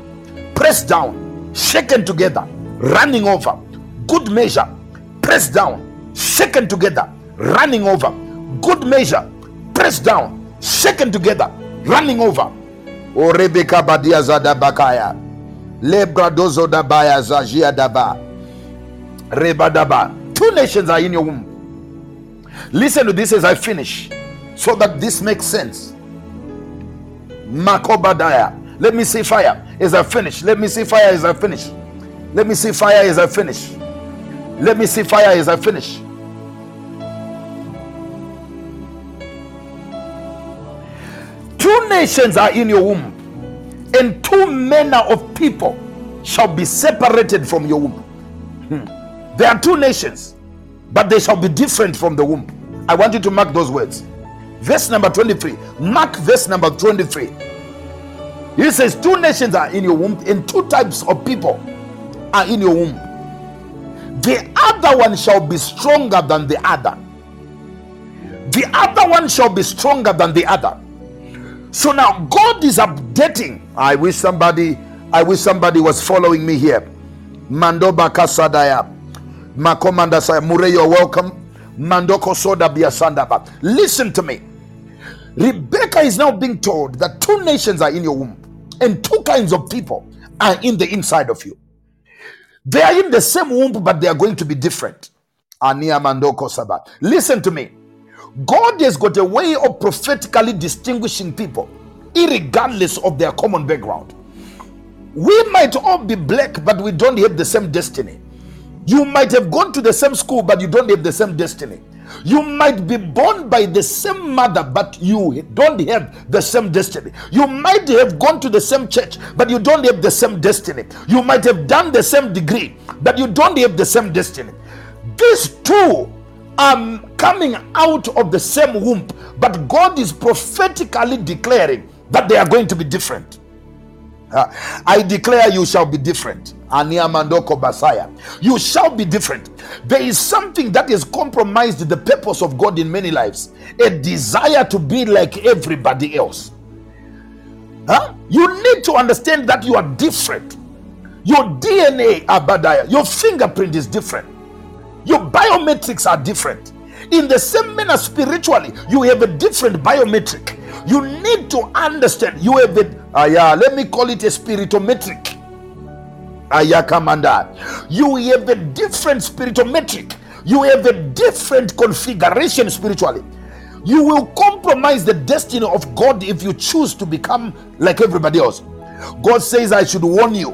pressed down, shaken together, running over. Good measure, pressed down, shaken together, running over. Good measure, pressed down, shaken together, running over. O Rebecca Badia Zada Bakaya. Lebradozo Dabaya Zajia Daba. Rebadaba. Two nations are in your womb. Listen to this as I finish so that this makes sense. Makobadaya. Let me see fire as I finish. Let me see fire as I finish. Let me see fire as I finish. Let me see fire as I finish. Nations are in your womb, and two manner of people shall be separated from your womb. Hmm. There are two nations, but they shall be different from the womb. I want you to mark those words. Verse number 23. Mark verse number 23. He says, Two nations are in your womb, and two types of people are in your womb. The other one shall be stronger than the other. The other one shall be stronger than the other. So now God is updating. I wish somebody I wish somebody was following me here. Mandoba Kasadaya. Makomanda Saya. Mure, you're welcome. Mandoko Soda Biasandaba. Listen to me. Rebecca is now being told that two nations are in your womb, and two kinds of people are in the inside of you. They are in the same womb, but they are going to be different. Ania Mandoko Saba. Listen to me. God has got a way of prophetically distinguishing people, regardless of their common background. We might all be black, but we don't have the same destiny. You might have gone to the same school, but you don't have the same destiny. You might be born by the same mother, but you don't have the same destiny. You might have gone to the same church, but you don't have the same destiny. You might have done the same degree, but you don't have the same destiny. These two are coming out of the same womb, but God is prophetically declaring that they are going to be different. Uh, I declare you shall be different. Ania Mandoko Basaya. You shall be different. There is something that has compromised the purpose of God in many lives a desire to be like everybody else. Huh? You need to understand that you are different. Your DNA, Abadaya, your fingerprint is different. Your biometrics are different. In the same manner, spiritually, you have a different biometric. You need to understand you have a, uh, yeah, let me call it a spiritometric. Ayakamanda. You have a different spiritometric. You have a different configuration spiritually. You will compromise the destiny of God if you choose to become like everybody else. God says, I should warn you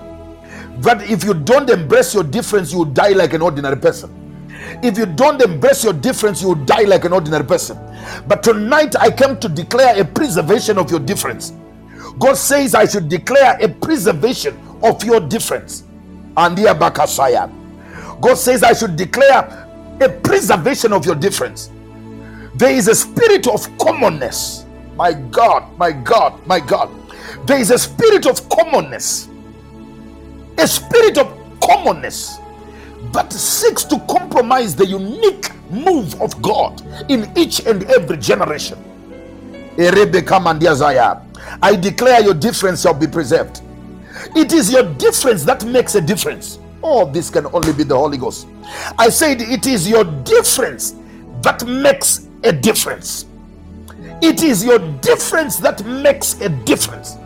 that if you don't embrace your difference, you will die like an ordinary person. If you don't embrace your difference, you will die like an ordinary person. But tonight, I came to declare a preservation of your difference. God says, I should declare a preservation of your difference. And Bakasaya. God says, I should declare a preservation of your difference. There is a spirit of commonness. My God, my God, my God. There is a spirit of commonness. A spirit of commonness that seeks to compromise the unique move of God in each and every generation. I declare your difference shall be preserved. It is your difference that makes a difference. Oh, this can only be the Holy Ghost. I said it is your difference that makes a difference. It is your difference that makes a difference.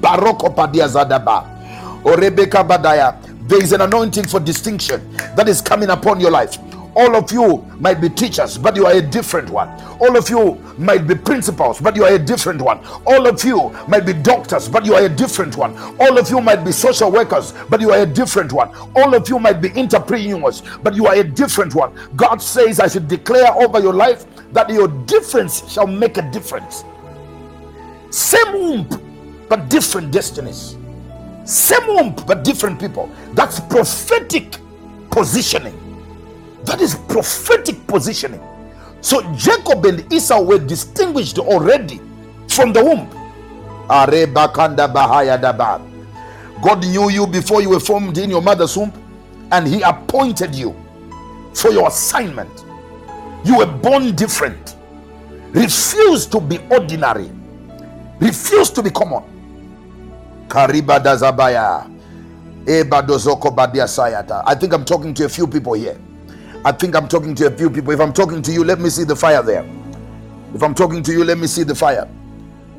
Baroko Padia Zadaba. Or Rebecca Badaya. There is an anointing for distinction that is coming upon your life. All of you might be teachers, but you are a different one. All of you might be principals, but you are a different one. All of you might be doctors, but you are a different one. All of you might be social workers, but you are a different one. All of you might be entrepreneurs, but you are a different one. God says, I should declare over your life that your difference shall make a difference. Same womb, but different destinies. Same womb, but different people. That's prophetic positioning. That is prophetic positioning. So Jacob and Esau were distinguished already from the womb. God knew you before you were formed in your mother's womb, and He appointed you for your assignment. You were born different. Refuse to be ordinary. Refuse to be common. Kariba Dazabaya. I think I'm talking to a few people here. I think I'm talking to a few people. If I'm talking to you, let me see the fire there. If I'm talking to you, let me see the fire.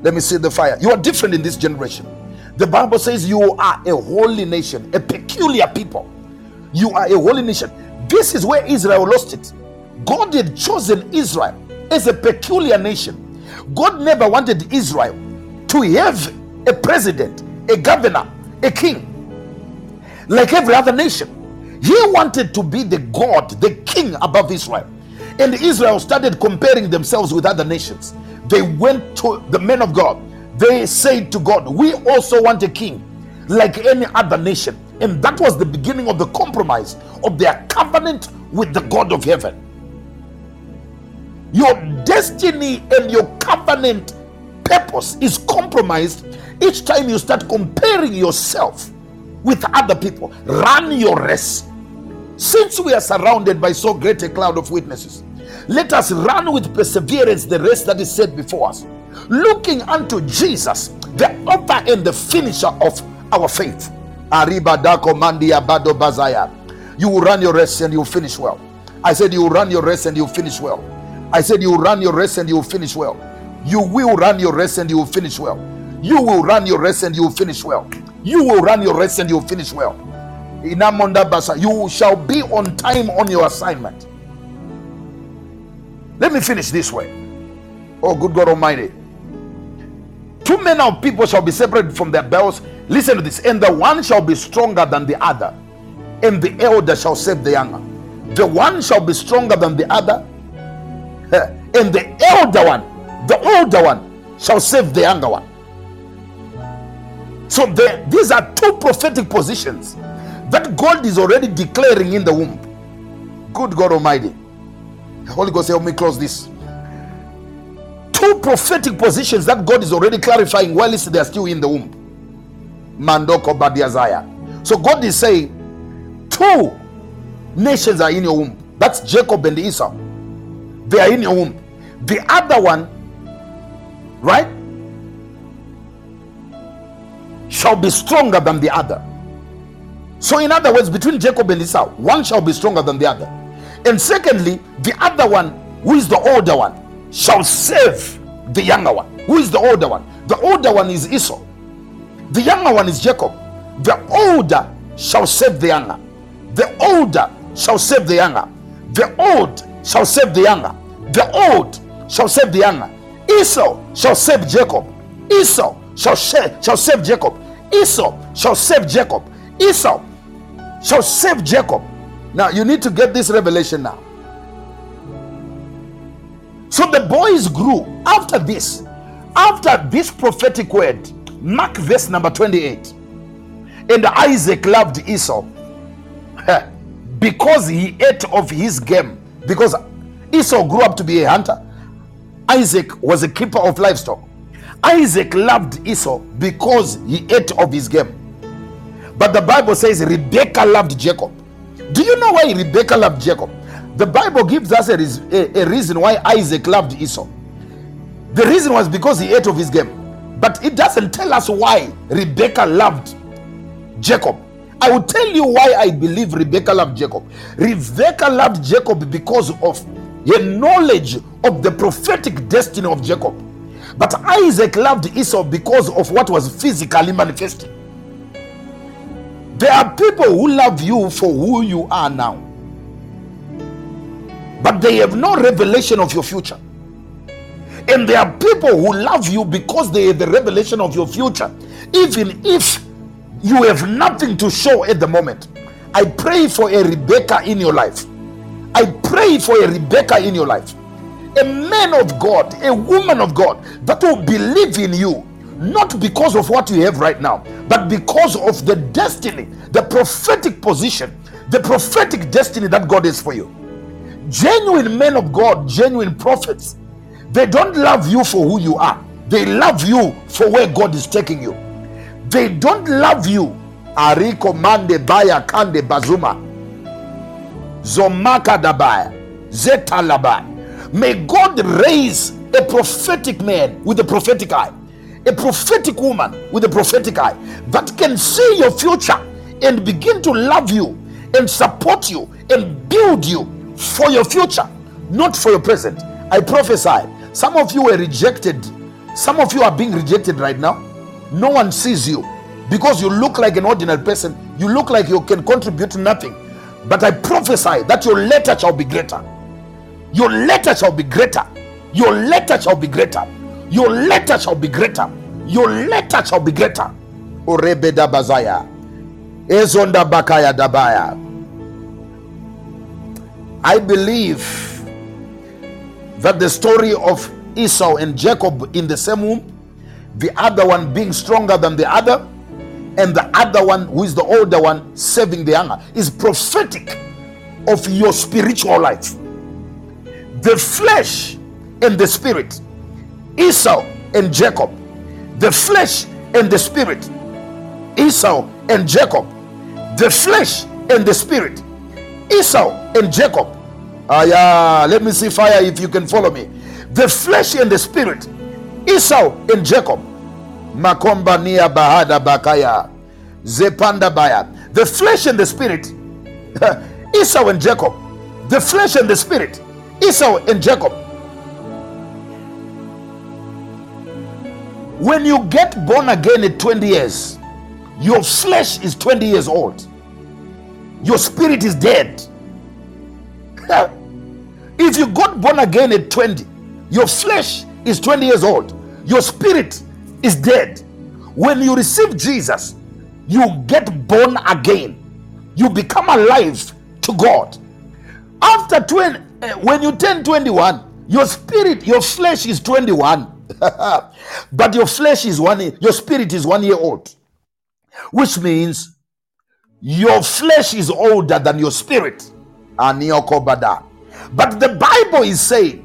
Let me see the fire. You are different in this generation. The Bible says you are a holy nation, a peculiar people. You are a holy nation. This is where Israel lost it. God had chosen Israel as a peculiar nation. God never wanted Israel to have a president, a governor, a king like every other nation. He wanted to be the God, the king above Israel. And Israel started comparing themselves with other nations. They went to the men of God. They said to God, We also want a king like any other nation. And that was the beginning of the compromise of their covenant with the God of heaven. Your destiny and your covenant purpose is compromised each time you start comparing yourself with other people. Run your race since we are surrounded by so great a cloud of witnesses, let us run with perseverance the race that is set before us, looking unto Jesus, the author and the finisher of our faith. You will run your race and you will finish well. I said you will run your race and you will finish well. I said you will run your race and you will finish well. You will run your race and you will finish well. You will run your race and you will finish well. You will run your race and you will finish well. Basa, you shall be on time on your assignment. Let me finish this way. Oh, good God Almighty. Two men of people shall be separated from their bells. Listen to this. And the one shall be stronger than the other, and the elder shall save the younger. The one shall be stronger than the other, and the elder one, the older one, shall save the younger one. So the, these are two prophetic positions that God is already declaring in the womb. Good God Almighty. Holy Ghost, help me close this. Two prophetic positions that God is already clarifying while they are still in the womb. Mandoko Badiazaya. So God is saying, two nations are in your womb. That's Jacob and Esau. They are in your womb. The other one, right, shall be stronger than the other. So, in other words, between Jacob and Esau, one shall be stronger than the other. And secondly, the other one, who is the older one, shall save the younger one. Who is the older one? The older one is Esau. The younger one is Jacob. The older shall save the younger. The older shall save the younger. The old shall save the younger. The old shall save the younger. Esau shall save Jacob. Esau shall, share, shall save Jacob. Esau shall save Jacob. Esau shall save Jacob. Now you need to get this revelation now. So the boys grew after this, after this prophetic word. Mark verse number 28. And Isaac loved Esau eh, because he ate of his game. Because Esau grew up to be a hunter, Isaac was a keeper of livestock. Isaac loved Esau because he ate of his game. But the Bible says Rebecca loved Jacob. Do you know why Rebecca loved Jacob? The Bible gives us a, a, a reason why Isaac loved Esau. The reason was because he ate of his game. But it doesn't tell us why Rebecca loved Jacob. I will tell you why I believe Rebecca loved Jacob. Rebecca loved Jacob because of her knowledge of the prophetic destiny of Jacob. But Isaac loved Esau because of what was physically manifesting. There are people who love you for who you are now, but they have no revelation of your future. And there are people who love you because they have the revelation of your future, even if you have nothing to show at the moment. I pray for a Rebecca in your life. I pray for a Rebecca in your life. A man of God, a woman of God that will believe in you, not because of what you have right now, but because of the destiny, the prophetic position, the prophetic destiny that God has for you. Genuine men of God, genuine prophets, they don't love you for who you are, they love you for where God is taking you. They don't love you. Ariko mande baya kande bazuma. Zomaka dabaya. Zetalaba. May God raise a prophetic man with a prophetic eye, a prophetic woman with a prophetic eye that can see your future and begin to love you and support you and build you for your future, not for your present. I prophesy. Some of you were rejected. Some of you are being rejected right now. No one sees you because you look like an ordinary person. You look like you can contribute nothing. But I prophesy that your letter shall be greater. Your letter shall be greater. Your letter shall be greater. Your letter shall be greater. Your letter shall be greater. Orebeda bazaya. Ezonda bakaya dabaya. I believe that the story of Esau and Jacob in the same womb, the other one being stronger than the other, and the other one, who is the older one, saving the younger, is prophetic of your spiritual life. The flesh and the spirit, Esau and Jacob, the flesh and the spirit, Esau and Jacob, the flesh and the spirit, Esau and Jacob. Ah, yeah, let me see fire if you can follow me. The flesh and the spirit, Esau and Jacob. Makomba nia bahada bakaya. Zepanda Baya. The flesh and the spirit, Esau and Jacob. The flesh and the spirit, Esau and Jacob. When you get born again at 20 years, your flesh is 20 years old. Your spirit is dead. if you got born again at 20, your flesh is 20 years old. Your spirit is dead. When you receive Jesus, you get born again. You become alive to God. After 20, eh, when you turn 21, your spirit, your flesh is 21. but your flesh is one, your spirit is one year old. Which means your flesh is older than your spirit. Aniokobada. But the Bible is saying,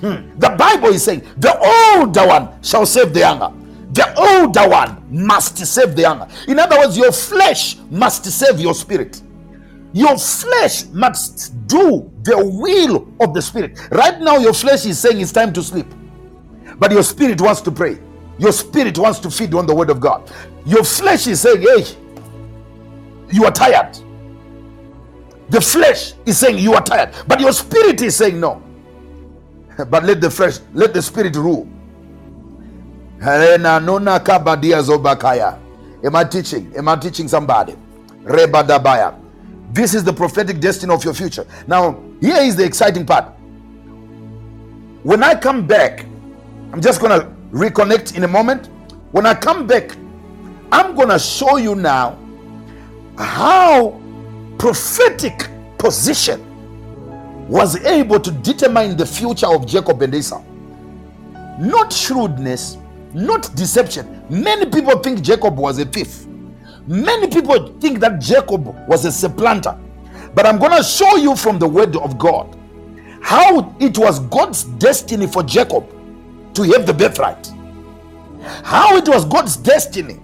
hmm, the Bible is saying, the older one shall save the younger. The older one must save the younger. In other words, your flesh must save your spirit. Your flesh must do the will of the spirit. Right now, your flesh is saying it's time to sleep, but your spirit wants to pray. Your spirit wants to feed on the word of God. Your flesh is saying, Hey, you are tired. The flesh is saying you are tired, but your spirit is saying no. But let the flesh, let the spirit rule. Am I teaching? Am I teaching somebody? Rebadabaya. This is the prophetic destiny of your future. Now, here is the exciting part. When I come back, I'm just going to reconnect in a moment. When I come back, I'm going to show you now how prophetic position was able to determine the future of Jacob and Esau. Not shrewdness, not deception. Many people think Jacob was a thief. Many people think that Jacob was a supplanter. But I'm going to show you from the word of God how it was God's destiny for Jacob to have the birthright. How it was God's destiny.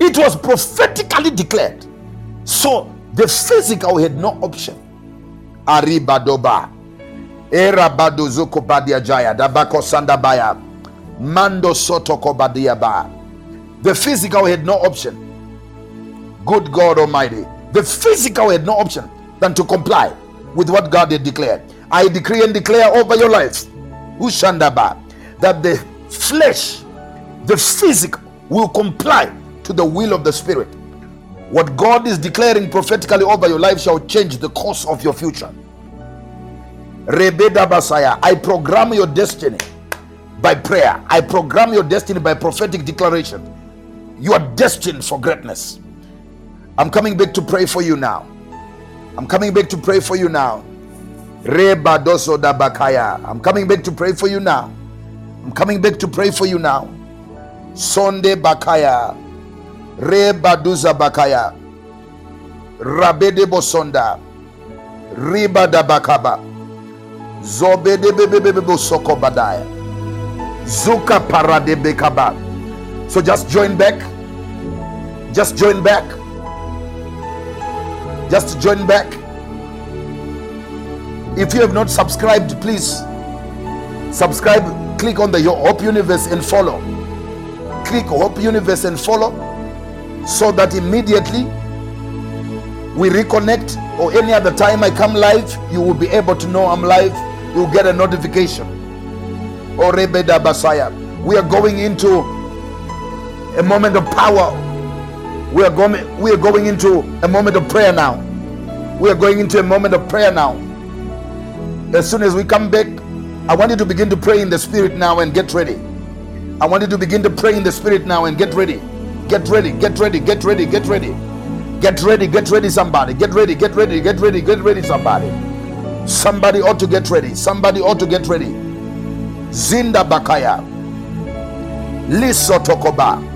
It was prophetically declared. So the physical had no option. Aribadoba. Era badozoko badia jaya. Dabako sandabaya. Mando sotoko badia ba. The physical had no option. Good God Almighty. The physical had no option than to comply with what God had declared. I decree and declare over your life, Ushandaba, that the flesh, the physical, will comply to the will of the Spirit. What God is declaring prophetically over your life shall change the course of your future. Rebeda Basaya, I program your destiny by prayer. I program your destiny by prophetic declaration. You are destined for greatness. I'm coming back to pray for you now. I'm coming back to pray for you now. Reba doso da bakaya. I'm coming back to pray for you now. I'm coming back to pray for you now. Sonde bakaya. Reba duza bakaya. Rabede bosonda. Riba da bakaba. Zobede bebebebe bosoko badaya. Zuka parade bekaba. So just join back. Just join back. Just join back. If you have not subscribed, please subscribe. Click on the Hope Universe and follow. Click Hope Universe and follow so that immediately we reconnect or any other time I come live, you will be able to know I'm live. You'll get a notification. Orebeda Basaya. We are going into a moment of power. We are going we are going into a moment of prayer now. We are going into a moment of prayer now. As soon as we come back, I want you to begin to pray in the spirit now and get ready. I want you to begin to pray in the spirit now and get ready. Get ready, get ready, get ready, get ready. Get ready, get ready, somebody. Get ready, get ready, get ready, get ready, somebody. Somebody ought to get ready. Somebody ought to get ready. Zinda Bakaya. Liso Tokoba.